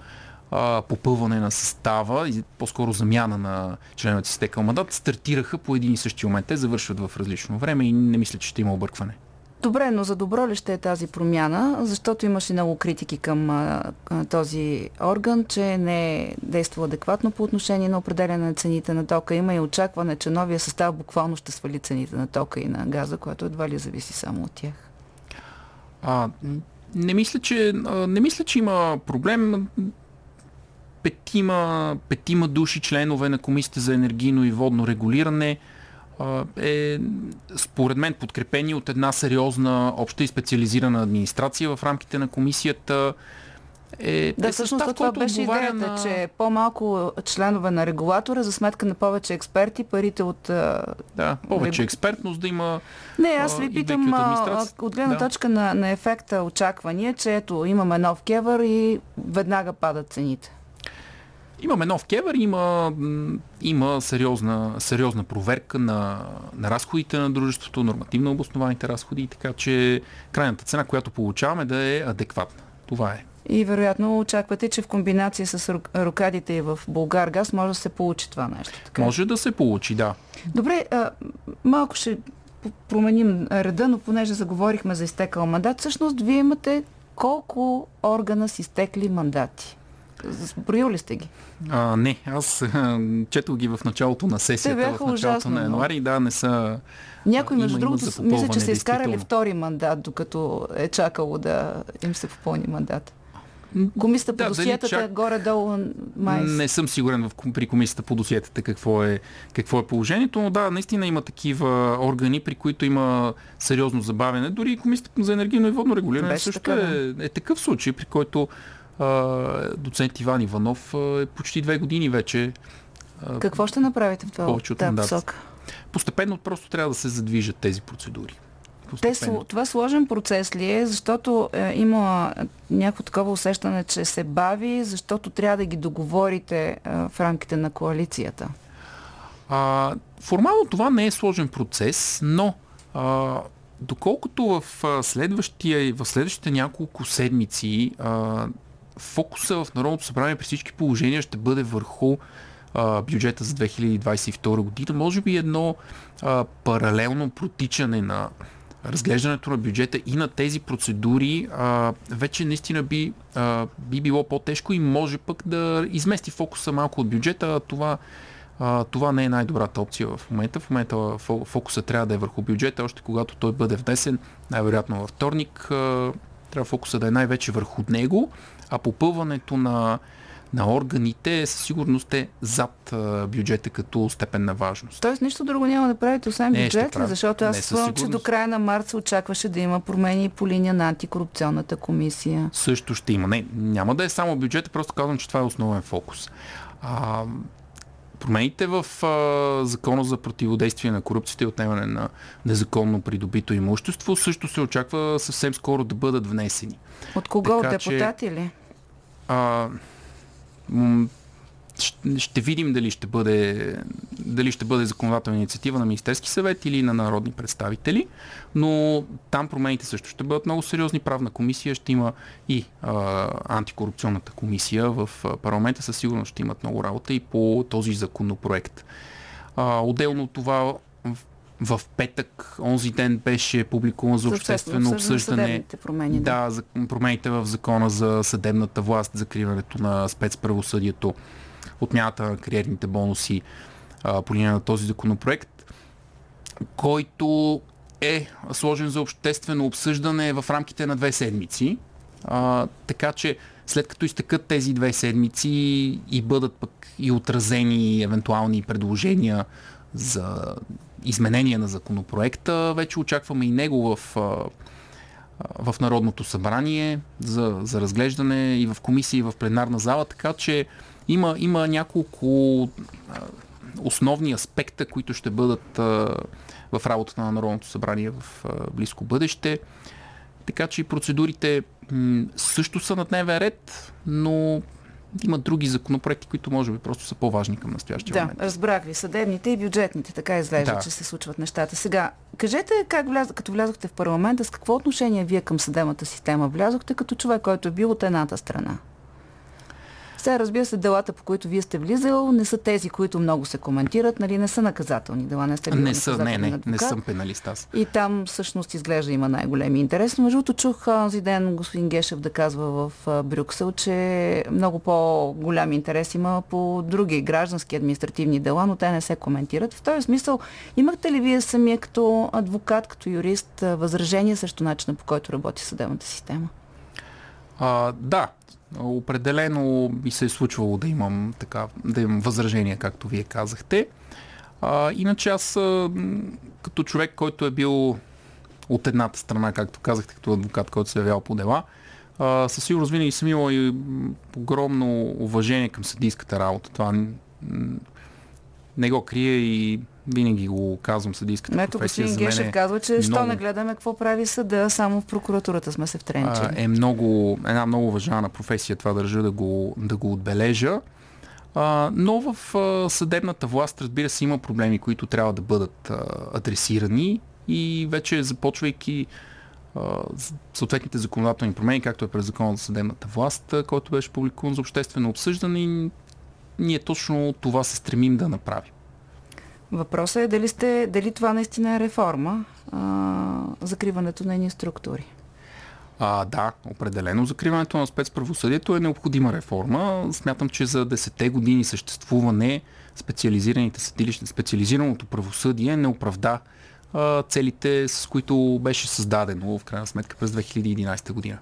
а, попълване на състава и по-скоро замяна на членовете си стекал мандат, стартираха по един и същи момент. Те завършват в различно време и не мисля, че ще има объркване. Добре, но за добро ли ще е тази промяна? Защото имаше много критики към а, този орган, че не е действал адекватно по отношение на определяне на цените на тока. Има и очакване, че новия състав буквално ще свали цените на тока и на газа, което едва ли зависи само от тях. А, не мисля, че, не мисля, че има проблем. Петима, петима души членове на Комисията за енергийно и водно регулиране е според мен подкрепени от една сериозна обща и специализирана администрация в рамките на комисията. Е, да, е всъщност състав, това беше идеята, на... че по-малко членове на регулатора за сметка на повече експерти, парите от... Да, повече експертност да има Не, аз ви питам от, от гледна да. точка на, на ефекта очаквания, че ето имаме нов кевър и веднага падат цените. Имаме нов кевър, има, има сериозна, сериозна проверка на, на разходите на дружеството, нормативно обоснованите разходи, така че крайната цена, която получаваме да е адекватна. Това е. И вероятно очаквате, че в комбинация с рокадите и в Българ газ може да се получи това нещо. Така? Може да се получи, да. Добре, а, малко ще променим реда, но понеже заговорихме за изтекал мандат, всъщност вие имате колко органа с изтекли мандати? Броил ли сте ги? А, не, аз четох ги в началото на сесията, в началото ужасно, на януари. Да, не са... Някой, между другото, мисля, че са изкарали втори мандат, докато е чакало да им се попълни мандат. Комисията по да, досиетата чак... горе-долу май... Не съм сигурен в, при комисията по досиетата какво е, какво е положението, но да, наистина има такива органи, при които има сериозно забавяне. Дори комисията за енергийно и водно регулиране Беше също така, е, е такъв случай, при който доцент Иван Иванов е почти две години вече. Какво ще направите в това? Повече от да, посока? Постепенно просто трябва да се задвижат тези процедури. Те, това сложен процес ли е, защото е, има някакво такова усещане, че се бави, защото трябва да ги договорите е, в рамките на коалицията? А, формално това не е сложен процес, но а, доколкото в, следващия, в следващите няколко седмици а, фокуса в Народното събрание при всички положения ще бъде върху бюджета за 2022 година. Може би едно а, паралелно протичане на разглеждането на бюджета и на тези процедури а, вече наистина би, а, би било по-тежко и може пък да измести фокуса малко от бюджета. Това, а, това не е най-добрата опция в момента. В момента фокуса трябва да е върху бюджета, още когато той бъде внесен, най-вероятно във вторник. А, трябва фокуса да е най-вече върху него а попълването на, на органите със сигурност е зад бюджета като степен на важност. Тоест нищо друго няма да правите, освен бюджет ли? Защото аз спомням, че до края на март се очакваше да има промени по линия на антикорупционната комисия. Също ще има. Не, няма да е само бюджет, просто казвам, че това е основен фокус. А, промените в а, закона за противодействие на корупцията и отнемане на незаконно придобито имущество също се очаква съвсем скоро да бъдат внесени. От кого? Така, от депутати че, ли? А, ще видим дали ще бъде, дали ще бъде законодателна инициатива на Министерски съвет или на народни представители, но там промените също ще бъдат много сериозни. Правна комисия ще има и а, антикорупционната комисия в парламента със сигурност ще имат много работа и по този законопроект. А, отделно от това в петък, онзи ден беше публикуван за обществено обсъждане. Промени, да. да, за промените в закона за съдебната власт, закриването на спецправосъдието, отмяната на кариерните бонуси а, по линия на този законопроект, който е сложен за обществено обсъждане в рамките на две седмици. А, така че след като изтекат тези две седмици и бъдат пък и отразени евентуални предложения за изменение на законопроекта. Вече очакваме и него в, в Народното събрание за, за разглеждане и в комисии, и в пленарна зала, така че има, има няколко основни аспекта, които ще бъдат в работата на Народното събрание в близко бъдеще. Така че процедурите също са на дневен ред, но има други законопроекти, които може би просто са по-важни към настоящия да, момент. Да, разбрах ви. Съдебните и бюджетните, така изглежда, да. че се случват нещата. Сега, кажете как вляз... като влязохте в парламента, с какво отношение вие към съдебната система влязохте като човек, който е бил от едната страна? Сега, разбира се, делата, по които вие сте влизал, не са тези, които много се коментират, нали, не са наказателни дела, не сте Не са, не, не, не съм пеналист аз. И там всъщност изглежда има най-големи интерес. Но между другото чух онзи ден господин Гешев да казва в Брюксел, че много по-голям интерес има по други граждански административни дела, но те не се коментират. В този смисъл, имахте ли вие самия като адвокат, като юрист, възражение срещу начина по който работи съдебната система? А, да, определено би се е случвало да имам, така, да имам възражения, както вие казахте. А, иначе аз като човек, който е бил от едната страна, както казахте, като адвокат, който се е явял по дела, а, със сигурност винаги съм имал и огромно уважение към съдийската работа. Това не го крие и винаги го казвам съдийската Ето, професия. господин Гешев казва, че много... що не гледаме какво прави съда, само в прокуратурата сме се втренчили. Е много, една много уважавана професия, това държа да го, да го отбележа. А, но в а, съдебната власт, разбира се, има проблеми, които трябва да бъдат а, адресирани и вече започвайки съответните законодателни промени, както е през закона за съдебната власт, който беше публикуван за обществено обсъждане, ние точно това се стремим да направим. Въпросът е дали, сте, дали това наистина е реформа, а, закриването на едни структури. А, да, определено. Закриването на спецправосъдието е необходима реформа. Смятам, че за 10 години съществуване специализираните съдилища, специализираното правосъдие не оправда а, целите, с които беше създадено в крайна сметка през 2011 година.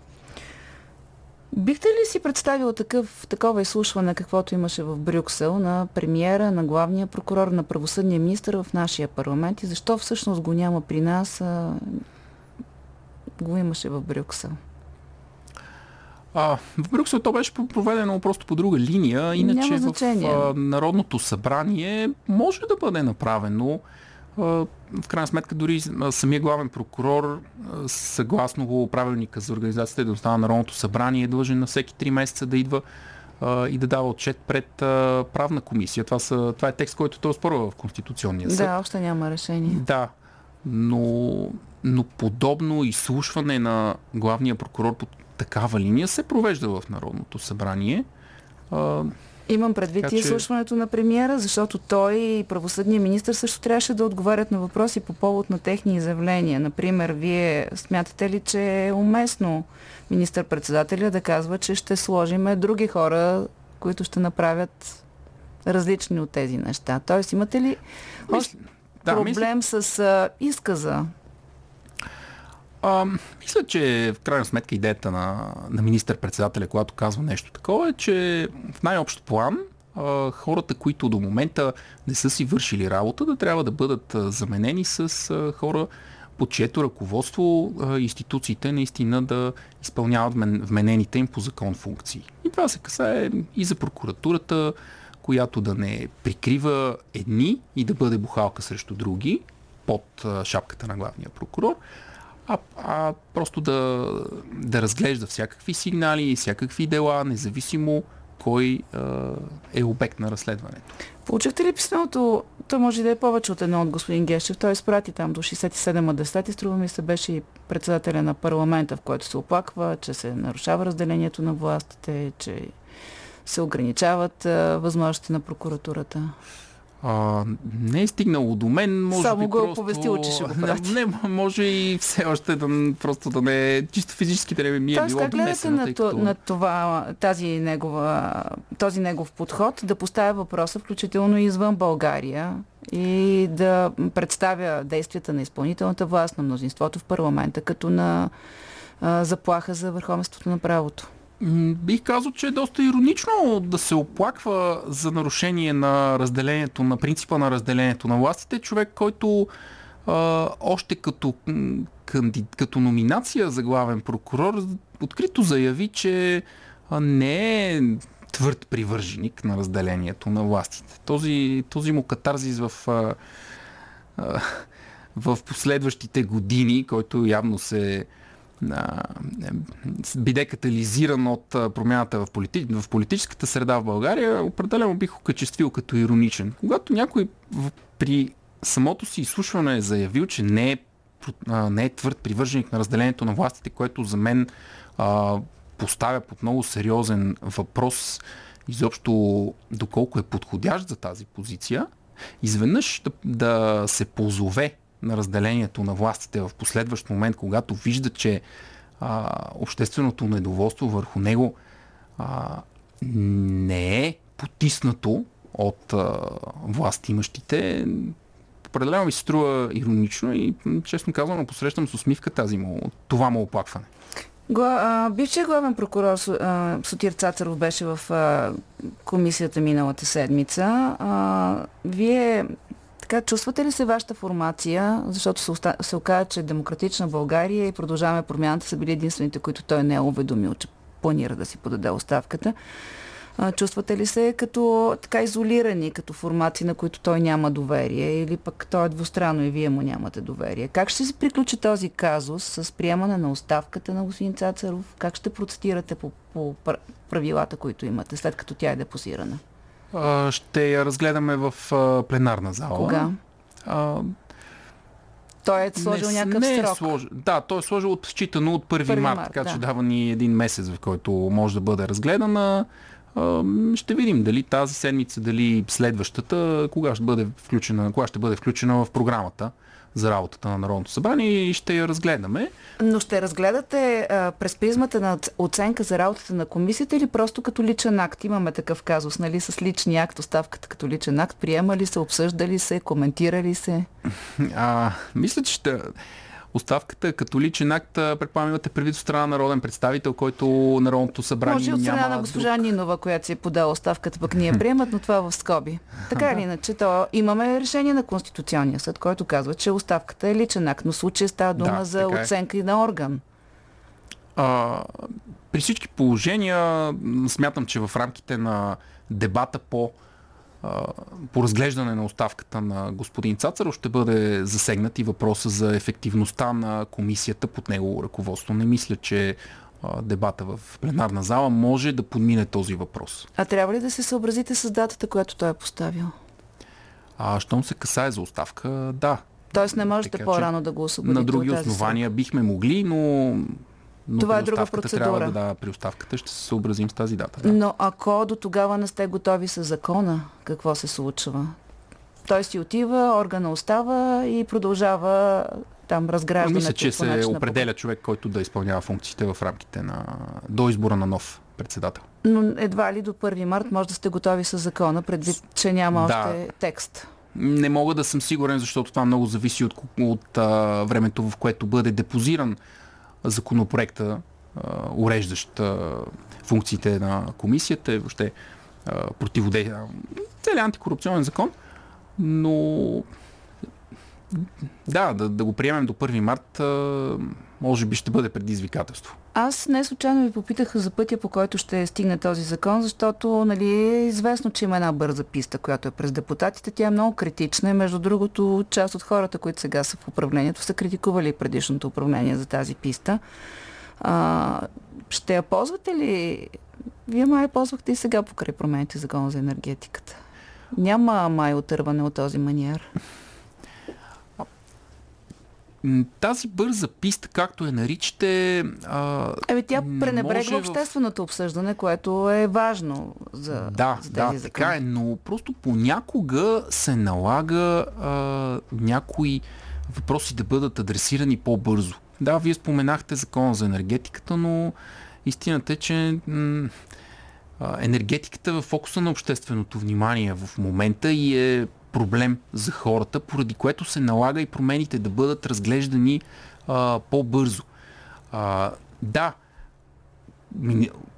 Бихте ли си представил такъв, такова изслушване, каквото имаше в Брюксел, на премиера, на главния прокурор, на правосъдния министр в нашия парламент? И защо всъщност го няма при нас, а го имаше в Брюксел? А, в Брюксел то беше проведено просто по друга линия, иначе в а, Народното събрание може да бъде направено в крайна сметка дори самия главен прокурор, съгласно правилника за организацията и дейността на Народното събрание, е длъжен на всеки 3 месеца да идва и да дава отчет пред правна комисия. Това, са, това е текст, който той спорва в Конституционния съд. Да, още няма решение. Да, но, но подобно изслушване на главния прокурор по такава линия се провежда в Народното събрание. Имам предвид така, и изслушването че... на премиера, защото той и правосъдния министр също трябваше да отговарят на въпроси по повод на техни изявления. Например, вие смятате ли, че е уместно министър-председателя да казва, че ще сложиме други хора, които ще направят различни от тези неща? Тоест, имате ли да, проблем мисля... с а, изказа а, мисля, че в крайна сметка идеята на, на министър-председателя, когато казва нещо такова, е, че в най-общ план а, хората, които до момента не са си вършили работа, да трябва да бъдат а, заменени с а, хора, под чието ръководство а, институциите наистина да изпълняват вменените им по закон функции. И това се касае и за прокуратурата, която да не прикрива едни и да бъде бухалка срещу други под а, шапката на главния прокурор, а, а просто да, да разглежда всякакви сигнали и всякакви дела, независимо кой а, е обект на разследването. Получихте ли писмото? То може да е повече от едно от господин Гешев. Той изпрати там до 67 адестати. Струва ми се беше и председателя на парламента, в който се оплаква, че се нарушава разделението на властите, че се ограничават а, възможности на прокуратурата. А, не е стигнало до мен, може Само би го е просто... оповестил, че ще го прати. Не, може и все още да, просто да не... Чисто физически да не ми е Тоест, било как гледате на, като... на това, тази негова, този негов подход да поставя въпроса, включително и извън България и да представя действията на изпълнителната власт, на мнозинството в парламента, като на а, заплаха за върховенството на правото? Бих казал, че е доста иронично да се оплаква за нарушение на разделението, на принципа на разделението на властите. Човек, който а, още като, канди, като номинация за главен прокурор открито заяви, че не е твърд привърженик на разделението на властите. Този, този му катарзис в, а, а, в последващите години, който явно се биде катализиран от промяната в, полити... в политическата среда в България, определено бих окачествил като ироничен. Когато някой при самото си изслушване е заявил, че не е, не е твърд привърженик на разделението на властите, което за мен а, поставя под много сериозен въпрос изобщо доколко е подходящ за тази позиция, изведнъж да, да се позове на разделението на властите в последващ момент, когато вижда, че а, общественото недоволство върху него а, не е потиснато от а, власт имащите, определено ми се струва иронично и честно казвам, посрещам с усмивка тази му, това му оплакване. Бившият главен прокурор Сотир Цацаров беше в комисията миналата седмица. Вие така, чувствате ли се вашата формация, защото се, оста... се оказа, че Демократична България и Продължаваме промяната са били единствените, които той не е уведомил, че планира да си подаде оставката. А, чувствате ли се като така изолирани, като формации, на които той няма доверие или пък той е двустранно и вие му нямате доверие? Как ще се приключи този казус с приемане на оставката на господин Цацаров? Как ще процедирате по, по правилата, които имате, след като тя е депозирана? А, ще я разгледаме в пленарна зала. Кога? А, той е сложил не, някакъв не е срок. Слож... Да, той е сложил от считано от 1, 1 март, март, така да. че дава ни един месец, в който може да бъде разгледана. Ще видим дали тази седмица, дали следващата, кога ще бъде включена, кога ще бъде включена в програмата за работата на Народното събрание и ще я разгледаме. Но ще разгледате а, през призмата на оценка за работата на комисията или просто като личен акт? Имаме такъв казус, нали, с личния акт, оставката като личен акт. Приема ли се, обсъжда ли се, коментира ли се? А, мисля, че ще оставката като личен акт, предполагам имате предвид от страна народен представител, който Народното събрание Може от страна на госпожа друг... Нинова, която си е подала оставката, пък ние приемат, но това в скоби. Така или иначе, то имаме решение на Конституционния съд, който казва, че оставката е личен акт, но в случая става дума да, за е. оценка и на орган. А, при всички положения смятам, че в рамките на дебата по по разглеждане на оставката на господин Цацаров ще бъде засегнат и въпроса за ефективността на комисията под него ръководство. Не мисля, че дебата в пленарна зала може да подмине този въпрос. А трябва ли да се съобразите с датата, която той е поставил? А, щом се касае за оставка, да. Тоест не можете така, по-рано да го освободите На други основания бихме могли, но но Това е друга процедура. Трябва да, да, при оставката ще се съобразим с тази дата. Да. Но ако до тогава не сте готови с закона, какво се случва? Той си отива, органа остава и продължава там разграждането. Мисля, че се определя човек, който да изпълнява функциите в рамките на до избора на нов председател. Но едва ли до 1 март може да сте готови с закона, предвид, че няма да. още текст. Не мога да съм сигурен, защото това много зависи от, от а, времето, в което бъде депозиран законопроекта, уреждащ функциите на комисията, въобще противодействие, целият антикорупционен закон, но да, да, да го приемем до 1 март, може би ще бъде предизвикателство. Аз не случайно ви попитах за пътя, по който ще стигне този закон, защото нали, е известно, че има една бърза писта, която е през депутатите. Тя е много критична и между другото част от хората, които сега са в управлението, са критикували предишното управление за тази писта. А, ще я ползвате ли? Вие май ползвахте и сега покрай промените закона за енергетиката. Няма май отърване от този маниер. Тази бърза писта, както я наричате... А, Еми, тя пренебрегва общественото обсъждане, което е важно за, да, за тези да, закон. така е, но просто понякога се налага а, някои въпроси да бъдат адресирани по-бързо. Да, вие споменахте закона за енергетиката, но истината е, че м- енергетиката е в фокуса на общественото внимание в момента и е проблем за хората, поради което се налага и промените да бъдат разглеждани а, по-бързо. А, да,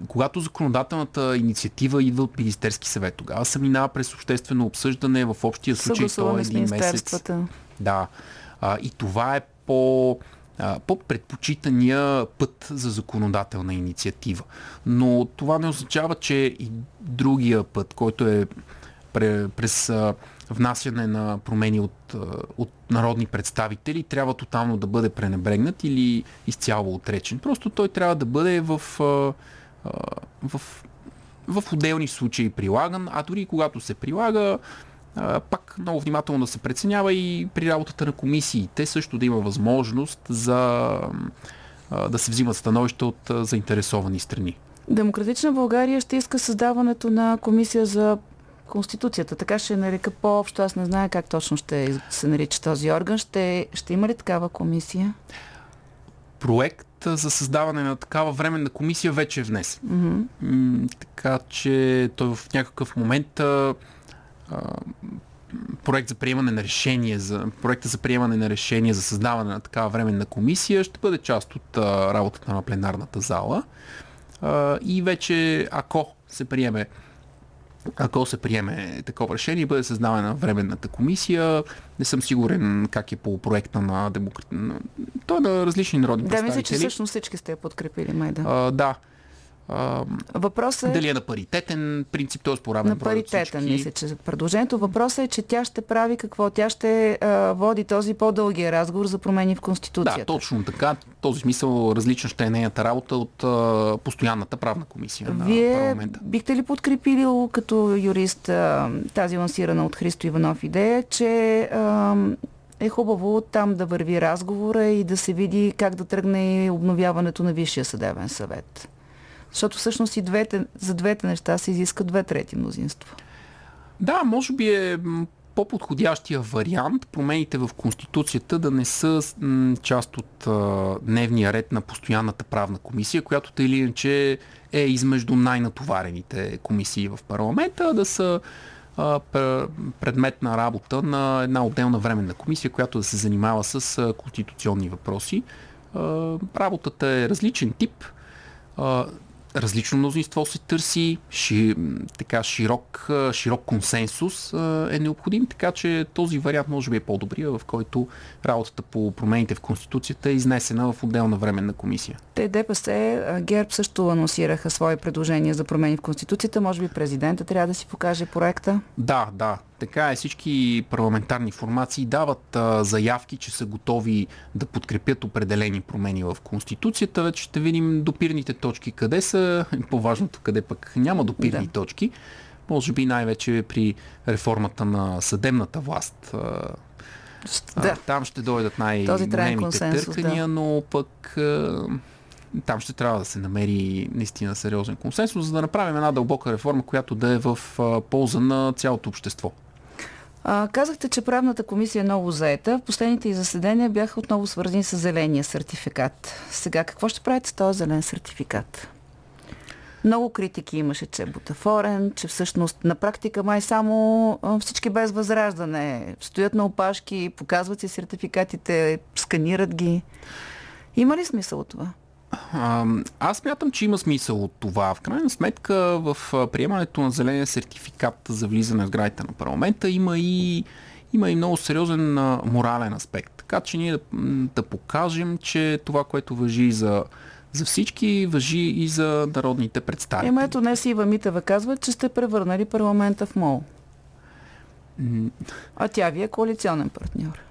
когато законодателната инициатива идва от Министерски съвет, тогава се минава през обществено обсъждане, в общия случай то е един месец. Да. А, и това е по по-предпочитания път за законодателна инициатива. Но това не означава, че и другия път, който е през внасяне на промени от, от народни представители трябва тотално да бъде пренебрегнат или изцяло отречен. Просто той трябва да бъде в, в, в отделни случаи прилаган, а дори когато се прилага, пак много внимателно да се преценява и при работата на комисиите също да има възможност за да се взимат становища от заинтересовани страни. Демократична България ще иска създаването на комисия за Конституцията. Така ще нарека по-общо. Аз не знае как точно ще се нарича този орган. Ще, ще има ли такава комисия? Проект за създаване на такава временна комисия вече е внесен. Mm-hmm. така че той в някакъв момент а, а, проект за приемане на решение, за, проекта за приемане на решение за създаване на такава временна комисия ще бъде част от а, работата на пленарната зала. А, и вече, ако се приеме ако се приеме такова решение и бъде създавана временната комисия, не съм сигурен как е по проекта на демократ... Той е на различни народни да, представители. Да, мисля, че всъщност всички сте я подкрепили, майда. А, да. Въпросът е... Дали е на паритетен принцип, т.е. по равен На паритетен, мисля, че предложението. Въпросът е, че тя ще прави какво? Тя ще а, води този по-дългия разговор за промени в Конституцията. Да, точно така. В този смисъл различна ще е нейната работа от а, постоянната правна комисия Вие на парламента. бихте ли подкрепили като юрист а, тази лансирана от Христо Иванов идея, че а, е хубаво там да върви разговора и да се види как да тръгне обновяването на Висшия съдебен съвет? Защото всъщност и двете, за двете неща се изиска две трети мнозинство. Да, може би е по-подходящия вариант промените в Конституцията да не са част от дневния ред на постоянната правна комисия, която те или иначе е измежду най-натоварените комисии в парламента, да са а, предмет на работа на една отделна временна комисия, която да се занимава с конституционни въпроси. А, работата е различен тип. Различно мнозинство се търси, ши, така широк, широк консенсус е необходим, така че този вариант може би е по-добрия, в който работата по промените в Конституцията е изнесена в отделна временна комисия. Те ДПС, ГЕРБ също анонсираха свои предложения за промени в Конституцията. Може би президента трябва да си покаже проекта? Да, да. Така е, всички парламентарни формации дават а, заявки, че са готови да подкрепят определени промени в Конституцията. Вече ще видим допирните точки къде са, по-важното къде пък няма допирни да. точки. Може би най-вече при реформата на съдебната власт. Да. А, там ще дойдат най-големите търкания, да. но пък там ще трябва да се намери наистина сериозен консенсус, за да направим една дълбока реформа, която да е в полза на цялото общество. А, казахте, че правната комисия е много заета. Последните и заседания бяха отново свързани с зеления сертификат. Сега какво ще правите с този зелен сертификат? Много критики имаше, че е бутафорен, че всъщност на практика май само всички без възраждане стоят на опашки, показват си сертификатите, сканират ги. Има ли смисъл от това? Аз мятам, че има смисъл от това. В крайна сметка в приемането на зеления сертификат за влизане в градите на парламента има и, има и много сериозен морален аспект. Така че ние да, да покажем, че това, което въжи за, за всички, въжи и за народните представители. Ема ето днес Ива Митева казва, че сте превърнали парламента в мол. А тя ви е коалиционен партньор.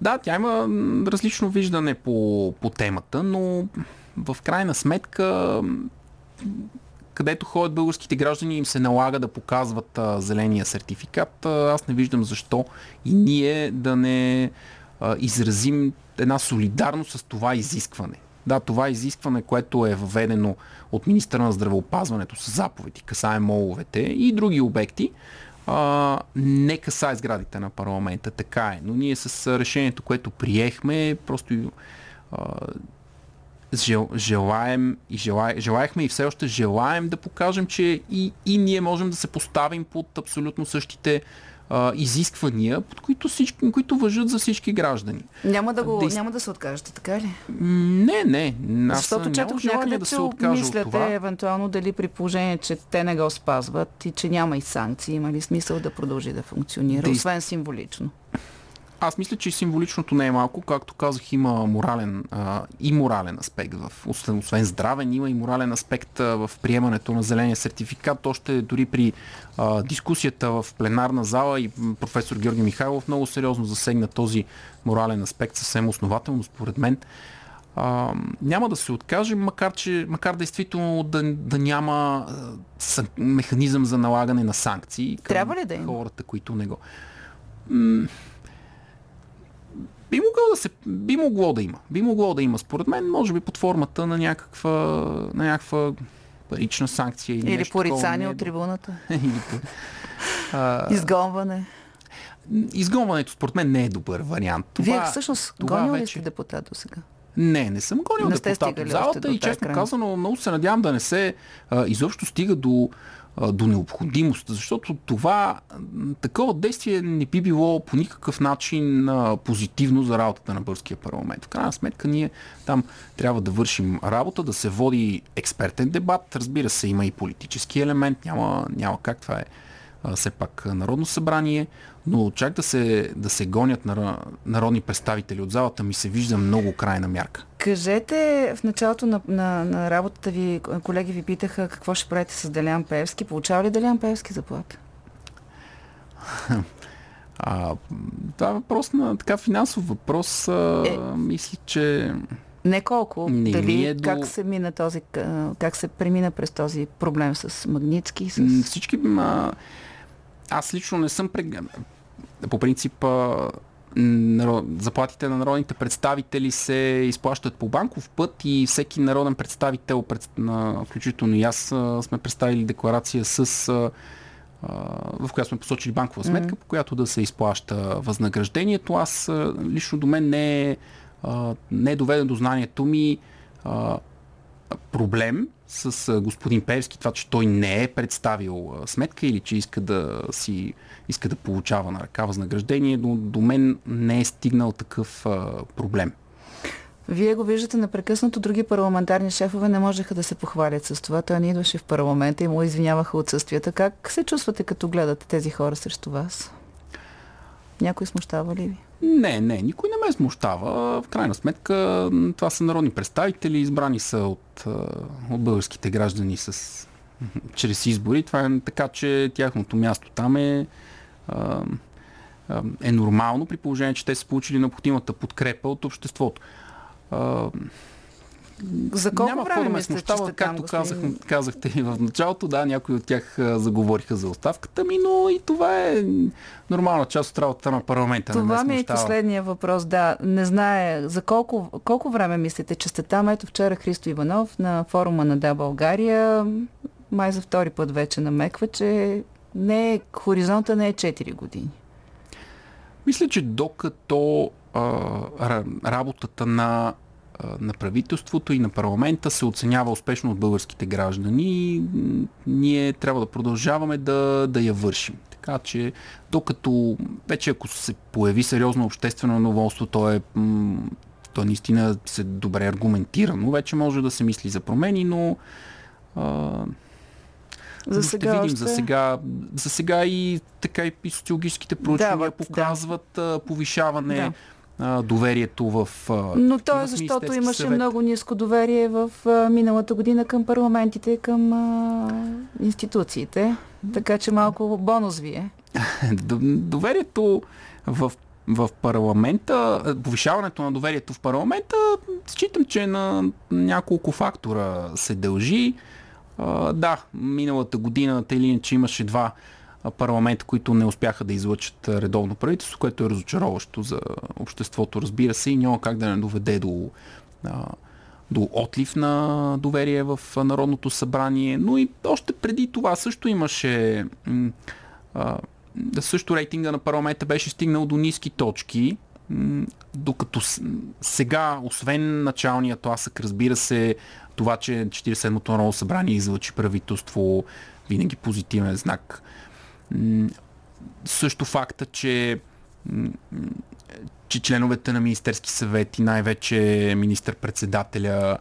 Да, тя има различно виждане по, по темата, но в крайна сметка където ходят българските граждани им се налага да показват а, зеления сертификат. А, аз не виждам защо и ние да не а, изразим една солидарност с това изискване. Да, това изискване, което е въведено от министра на здравеопазването с заповеди, касае моловете и други обекти, а, не касае сградите на парламента. Така е. Но ние с решението, което приехме, просто а, жел, желаем и желая, желаехме и все още желаем да покажем, че и, и ние можем да се поставим под абсолютно същите а, изисквания, под които, всички, които въжат за всички граждани. Няма да, го, Дес... няма да се откажете, така ли? Не, не. Аз Защото четох някъде, да се откажа мисляте това. евентуално дали при положение, че те не го спазват и че няма и санкции, има ли смисъл да продължи да функционира, Дес... освен символично? Аз мисля, че символичното не е малко. Както казах, има морален а, и морален аспект. В, освен, освен здравен, има и морален аспект а, в приемането на зеления сертификат. Още дори при а, дискусията в пленарна зала и професор Георги Михайлов много сериозно засегна този морален аспект съвсем основателно, според мен. А, няма да се откажем, макар, че, макар действително да, да няма а, механизъм за налагане на санкции към Трябва ли да хората, които не го. М- би могло да се, би могло да има. Би могло да има, според мен, може би под формата на някаква, на някаква парична санкция или, или порицание е от трибуната. Изгонване. Изгонването според мен не е добър вариант. Това, Вие всъщност гонил вече... ли сте депутат до сега? Не, не съм гонил не депутат от залата и честно крайна. казано много се надявам да не се а, изобщо стига до до необходимост, защото това такова действие не би било по никакъв начин позитивно за работата на Бърския парламент. В крайна сметка ние там трябва да вършим работа, да се води експертен дебат, разбира се има и политически елемент, няма, няма как. Това е все пак Народно събрание, но чак да се, да се гонят народни представители от залата ми се вижда много крайна мярка. Кажете, в началото на, на, на работата ви, колеги ви питаха какво ще правите с Делян Певски. Получава ли Делян Певски заплата? А, това е въпрос на така финансов въпрос. А, е, мисля, че... Не колко. Не Дали е до... как се мина този, как се премина през този проблем с Магницки? С... Всички... А, аз лично не съм прег... По принцип заплатите на народните представители се изплащат по банков път и всеки народен представител, включително и аз, сме представили декларация с в която сме посочили банкова сметка, mm-hmm. по която да се изплаща възнаграждението. Аз лично до мен не е, не е доведен до знанието ми проблем с господин Певски, това, че той не е представил сметка или че иска да си иска да получава на ръка възнаграждение, но до мен не е стигнал такъв проблем. Вие го виждате непрекъснато. Други парламентарни шефове не можеха да се похвалят с това. Той не идваше в парламента и му извиняваха отсъствията. Как се чувствате, като гледате тези хора срещу вас? Някой смущава ли ви? Не, не, никой не ме смущава. В крайна сметка това са народни представители, избрани са от, от българските граждани с, чрез избори. Това е така, че тяхното място там е, е нормално, при положение, че те са получили необходимата подкрепа от обществото. За колко Няма време ме смущава, както казах, казахте и в началото, да, някои от тях заговориха за оставката ми, но и това е нормална част от работата на парламента. Това ми е последния въпрос, да. Не знае за колко, колко време мислите, че сте там. Ето вчера Христо Иванов на форума на Да България май за втори път вече намеква, че не е, хоризонта не е 4 години. Мисля, че докато а, работата на на правителството и на парламента се оценява успешно от българските граждани, ние трябва да продължаваме да, да я вършим. Така че, докато вече ако се появи сериозно обществено новолство, то е то наистина се добре аргументирано, вече може да се мисли за промени, но а, за сега ще видим. Още... За, сега, за сега и така и социологическите проучвания да, показват да. повишаване да доверието в. Но то е защото имаше съвет. много ниско доверие в а, миналата година към парламентите към а, институциите. Така че малко бонус ви е. Доверието в в парламента, повишаването на доверието в парламента, считам, че на няколко фактора се дължи. А, да, миналата година, тъй или иначе имаше два парламента, които не успяха да излъчат редовно правителство, което е разочароващо за обществото, разбира се, и няма как да не доведе до, до отлив на доверие в Народното събрание. Но и още преди това също имаше също рейтинга на парламента беше стигнал до ниски точки, докато сега, освен началния тласък, разбира се, това, че 47-то Народно събрание излъчи правителство, винаги позитивен знак също факта, че че членовете на Министерски съвет и най-вече министър-председателя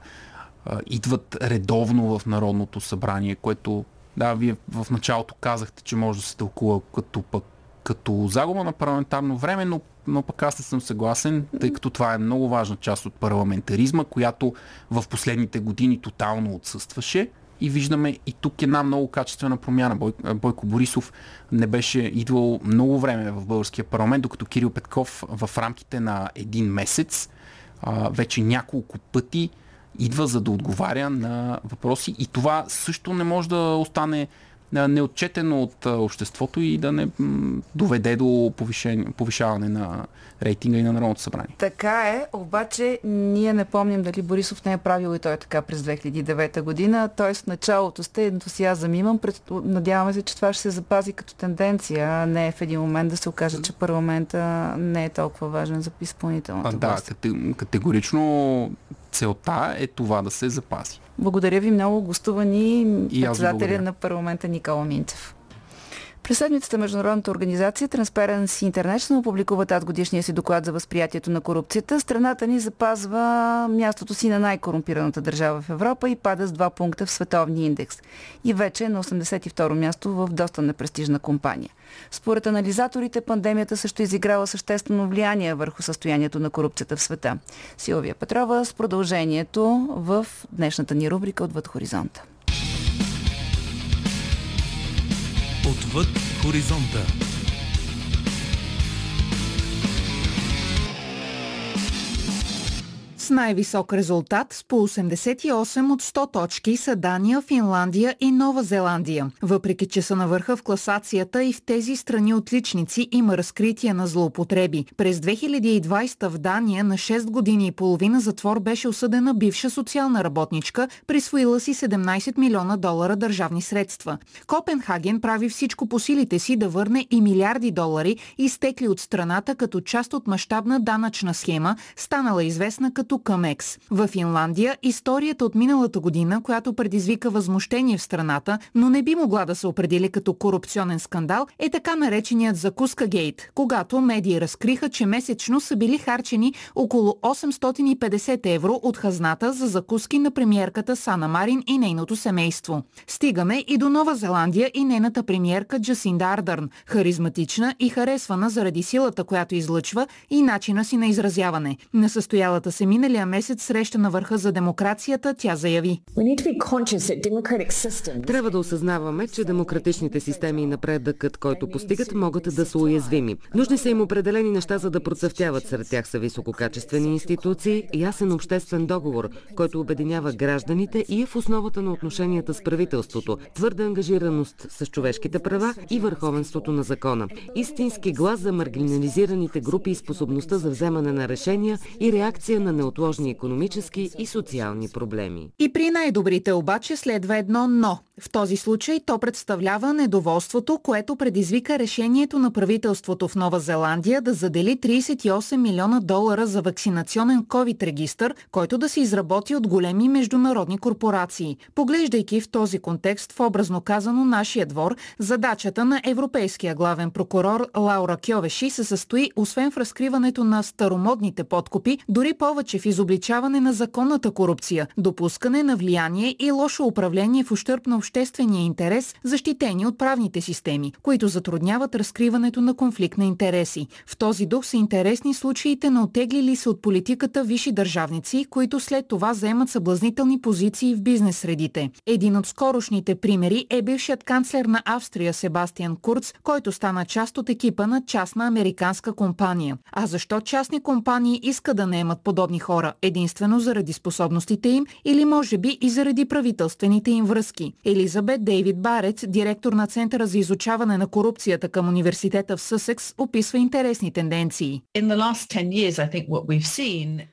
идват редовно в Народното събрание, което да, вие в началото казахте, че може да се тълкува като пък като загуба на парламентарно време, но, но пък аз не съм съгласен, тъй като това е много важна част от парламентаризма, която в последните години тотално отсъстваше и виждаме и тук една много качествена промяна. Бой, Бойко Борисов не беше идвал много време в българския парламент, докато Кирил Петков в рамките на един месец а, вече няколко пъти идва за да отговаря на въпроси и това също не може да остане неотчетено от обществото и да не доведе до повишаване на рейтинга и на Народното събрание. Така е, обаче ние не помним дали Борисов не е правил и той е така през 2009 година. Т.е. в началото сте ентусиазъм имам. Надяваме се, че това ще се запази като тенденция, а не в един момент да се окаже, че парламента не е толкова важен за изпълнителната Да, категорично целта е това да се запази. Благодаря ви много, гостувани председателя на парламента Никола Минцев. През седмицата Международната организация Transparency International публикува тази годишния си доклад за възприятието на корупцията. Страната ни запазва мястото си на най-корумпираната държава в Европа и пада с два пункта в световния индекс. И вече е на 82-ро място в доста непрестижна компания. Според анализаторите, пандемията също изиграла съществено влияние върху състоянието на корупцията в света. Силвия Петрова с продължението в днешната ни рубрика Отвъд хоризонта. Отвъд хоризонта. Най-висок резултат с по 88 от 100 точки са Дания, Финландия и Нова Зеландия. Въпреки, че са на върха в класацията и в тези страни отличници има разкритие на злоупотреби. През 2020 в Дания на 6 години и половина затвор беше осъдена бивша социална работничка, присвоила си 17 милиона долара държавни средства. Копенхаген прави всичко по силите си да върне и милиарди долари, изтекли от страната като част от мащабна данъчна схема, станала известна като Камекс. В Финландия историята от миналата година, която предизвика възмущение в страната, но не би могла да се определи като корупционен скандал, е така нареченият закуска гейт, когато медии разкриха, че месечно са били харчени около 850 евро от хазната за закуски на премиерката Сана Марин и нейното семейство. Стигаме и до Нова Зеландия и нейната премиерка Джасинда Ардърн, харизматична и харесвана заради силата, която излъчва и начина си на изразяване. На състоялата се минали миналия месец среща на върха за демокрацията тя заяви. Трябва да осъзнаваме, че демократичните системи и напредъкът, който постигат, могат да са уязвими. Нужни са им определени неща, за да процъфтяват. Сред тях са висококачествени институции, ясен обществен договор, който обединява гражданите и е в основата на отношенията с правителството, твърда ангажираност с човешките права и върховенството на закона. Истински глас за маргинализираните групи и способността за вземане на решения и реакция на неотложни неотложни економически и социални проблеми. И при най-добрите обаче следва едно но. В този случай то представлява недоволството, което предизвика решението на правителството в Нова Зеландия да задели 38 милиона долара за вакцинационен COVID-регистр, който да се изработи от големи международни корпорации. Поглеждайки в този контекст в образно казано нашия двор, задачата на европейския главен прокурор Лаура Кьовеши се състои освен в разкриването на старомодните подкупи, дори повече в изобличаване на законната корупция, допускане на влияние и лошо управление в ущърп на обществения интерес, защитени от правните системи, които затрудняват разкриването на конфликт на интереси. В този дух са интересни случаите на отеглили се от политиката висши държавници, които след това заемат съблазнителни позиции в бизнес средите. Един от скорошните примери е бившият канцлер на Австрия Себастиан Курц, който стана част от екипа на частна американска компания. А защо частни компании искат да наемат подобни хора? единствено заради способностите им или може би и заради правителствените им връзки. Елизабет Дейвид Барец, директор на Центъра за изучаване на корупцията към университета в Съсекс, описва интересни тенденции.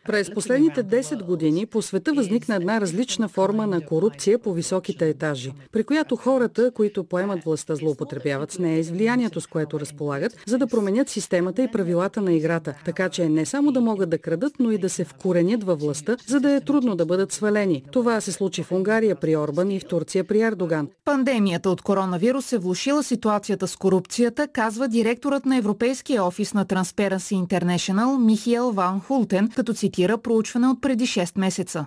През последните 10 години по света възникна една различна форма на корупция по високите етажи, при която хората, които поемат властта, злоупотребяват с нея и с влиянието, с което разполагат, за да променят системата и правилата на играта, така че не само да могат да крадат, но и да се вкоренят във властта, за да е трудно да бъдат свалени. Това се случи в Унгария при Орбан и в Турция при Ердоган. Пандемията от коронавирус е влушила ситуацията с корупцията, казва директорът на Европейския офис на Transparency International Михиел Ван Хултен, като цитира проучване от преди 6 месеца.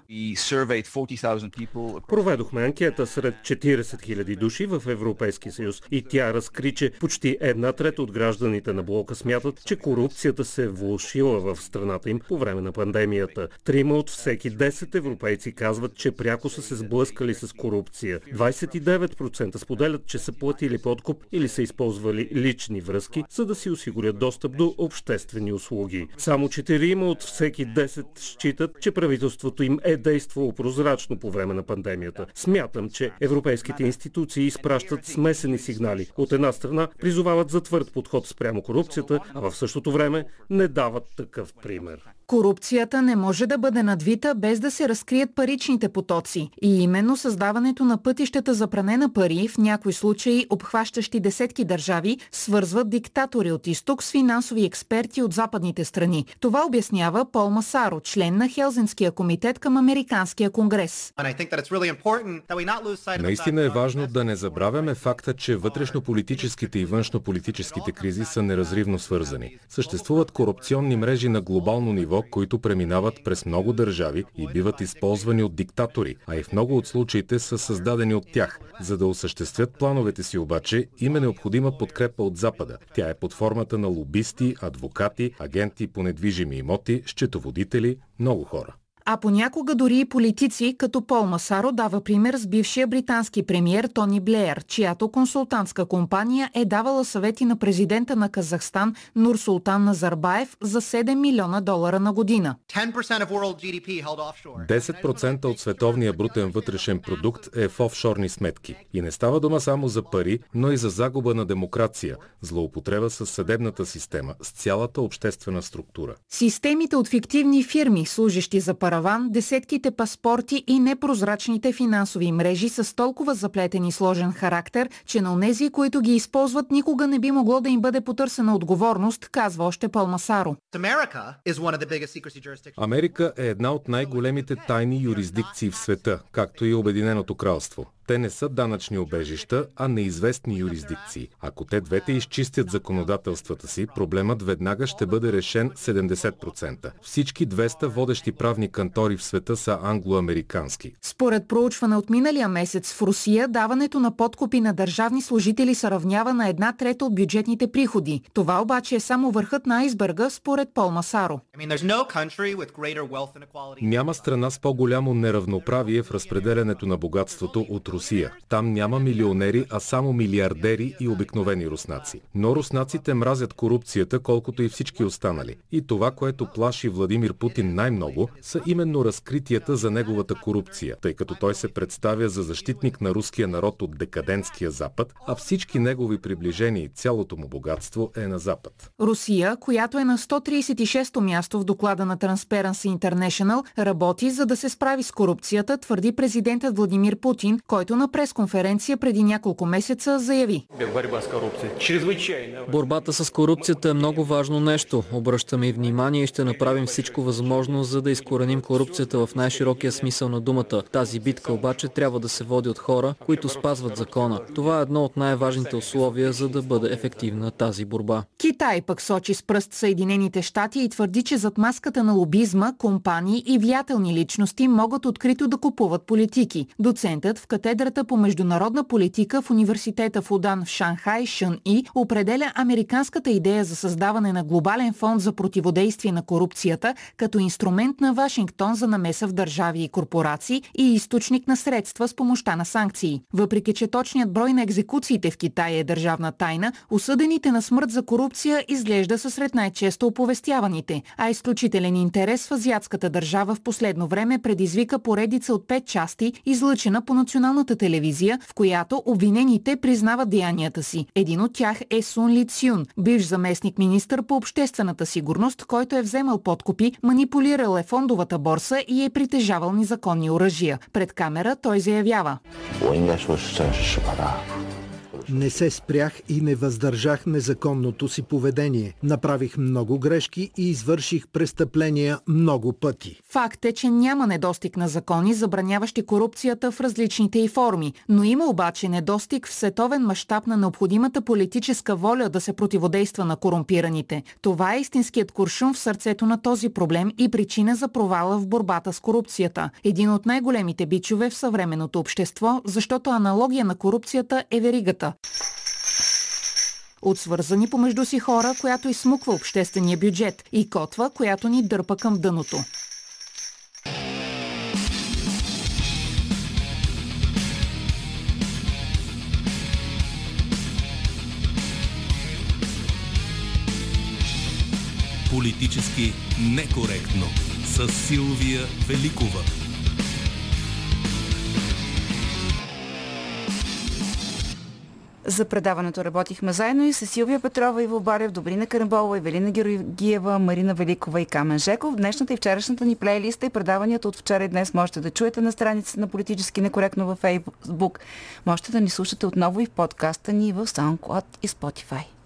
Проведохме анкета сред 40 000 души в Европейския съюз и тя разкри, че почти една трета от гражданите на блока смятат, че корупцията се е влушила в страната им по време на пандемията. Трима от всеки 10 европейци казват, че пряко са се сблъскали с корупция. 29% споделят, че са платили подкуп или са използвали лични връзки, за да си осигурят достъп до обществени услуги. Само 4 от всеки 10 считат, че правителството им е действало прозрачно по време на пандемията. Смятам, че европейските институции изпращат смесени сигнали. От една страна призовават за твърд подход спрямо корупцията, а в същото време не дават такъв пример. Корупцията не може да бъде надвита без да се разкрият паричните потоци. И именно създаването на пътищата за пране на пари, в някои случаи обхващащи десетки държави, свързват диктатори от изток с финансови експерти от западните страни. Това обяснява Пол Масаро, член на Хелзинския комитет към Американския конгрес. Наистина е важно да не забравяме факта, че вътрешно-политическите и външно-политическите кризи са неразривно свързани. Съществуват корупционни мрежи на глобално ниво, които преминават през много държави и биват използвани от диктатори, а и в много от случаите са създадени от тях. За да осъществят плановете си обаче, им е необходима подкрепа от Запада. Тя е под формата на лобисти, адвокати, агенти по недвижими имоти, счетоводители, много хора а понякога дори и политици, като Пол Масаро дава пример с бившия британски премьер Тони Блеер, чиято консултантска компания е давала съвети на президента на Казахстан Нур Султан Назарбаев за 7 милиона долара на година. 10% от световния брутен вътрешен продукт е в офшорни сметки. И не става дума само за пари, но и за загуба на демокрация, злоупотреба с съдебната система, с цялата обществена структура. Системите от фиктивни фирми, служещи за пара караван, десетките паспорти и непрозрачните финансови мрежи с толкова заплетен и сложен характер, че на онези, които ги използват, никога не би могло да им бъде потърсена отговорност, казва още Палмасаро. Америка е една от най-големите тайни юрисдикции в света, както и Обединеното кралство. Те не са данъчни обежища, а неизвестни юрисдикции. Ако те двете изчистят законодателствата си, проблемът веднага ще бъде решен 70%. Всички 200 водещи правни кантори в света са англоамерикански. Според проучване от миналия месец в Русия, даването на подкупи на държавни служители се равнява на една трета от бюджетните приходи. Това обаче е само върхът на айсберга, според Пол Масаро. Няма страна с по-голямо неравноправие в разпределянето на богатството от Русия Русия. Там няма милионери, а само милиардери и обикновени руснаци. Но руснаците мразят корупцията, колкото и всички останали. И това, което плаши Владимир Путин най-много, са именно разкритията за неговата корупция, тъй като той се представя за защитник на руския народ от декадентския Запад, а всички негови приближения и цялото му богатство е на Запад. Русия, която е на 136-то място в доклада на Transparency International, работи за да се справи с корупцията, твърди президентът Владимир Путин, който който на пресконференция преди няколко месеца заяви. Борбата с корупцията е много важно нещо. Обръщаме и внимание и ще направим всичко възможно, за да изкореним корупцията в най-широкия смисъл на думата. Тази битка обаче трябва да се води от хора, които спазват закона. Това е едно от най-важните условия, за да бъде ефективна тази борба. Китай пък сочи с пръст Съединените щати и твърди, че зад маската на лобизма, компании и влиятелни личности могат открито да купуват политики. Доцентът в катедра катедрата по международна политика в университета в Удан в Шанхай Шън И определя американската идея за създаване на глобален фонд за противодействие на корупцията като инструмент на Вашингтон за намеса в държави и корпорации и източник на средства с помощта на санкции. Въпреки, че точният брой на екзекуциите в Китай е държавна тайна, осъдените на смърт за корупция изглежда са сред най-често оповестяваните, а изключителен интерес в азиатската държава в последно време предизвика поредица от пет части, излъчена по националната националната телевизия, в която обвинените признават деянията си. Един от тях е Сун Ли Цюн, бивш заместник министър по обществената сигурност, който е вземал подкупи, манипулирал е фондовата борса и е притежавал незаконни оръжия. Пред камера той заявява. Не се спрях и не въздържах незаконното си поведение. Направих много грешки и извърших престъпления много пъти. Факт е, че няма недостиг на закони, забраняващи корупцията в различните й форми, но има обаче недостиг в световен мащаб на необходимата политическа воля да се противодейства на корумпираните. Това е истинският куршум в сърцето на този проблем и причина за провала в борбата с корупцията. Един от най-големите бичове в съвременното общество, защото аналогия на корупцията е веригата. От свързани помежду си хора, която изсмуква обществения бюджет и котва, която ни дърпа към дъното. Политически некоректно с Силвия Великова. За предаването работихме заедно и с Силвия Петрова, Иво Барев, Добрина Карамболова, Евелина Георгиева, Марина Великова и Камен Жеков. Днешната и вчерашната ни плейлиста и предаванията от вчера и днес можете да чуете на страницата на Политически некоректно във Фейсбук. Можете да ни слушате отново и в подкаста ни в SoundCloud и Spotify.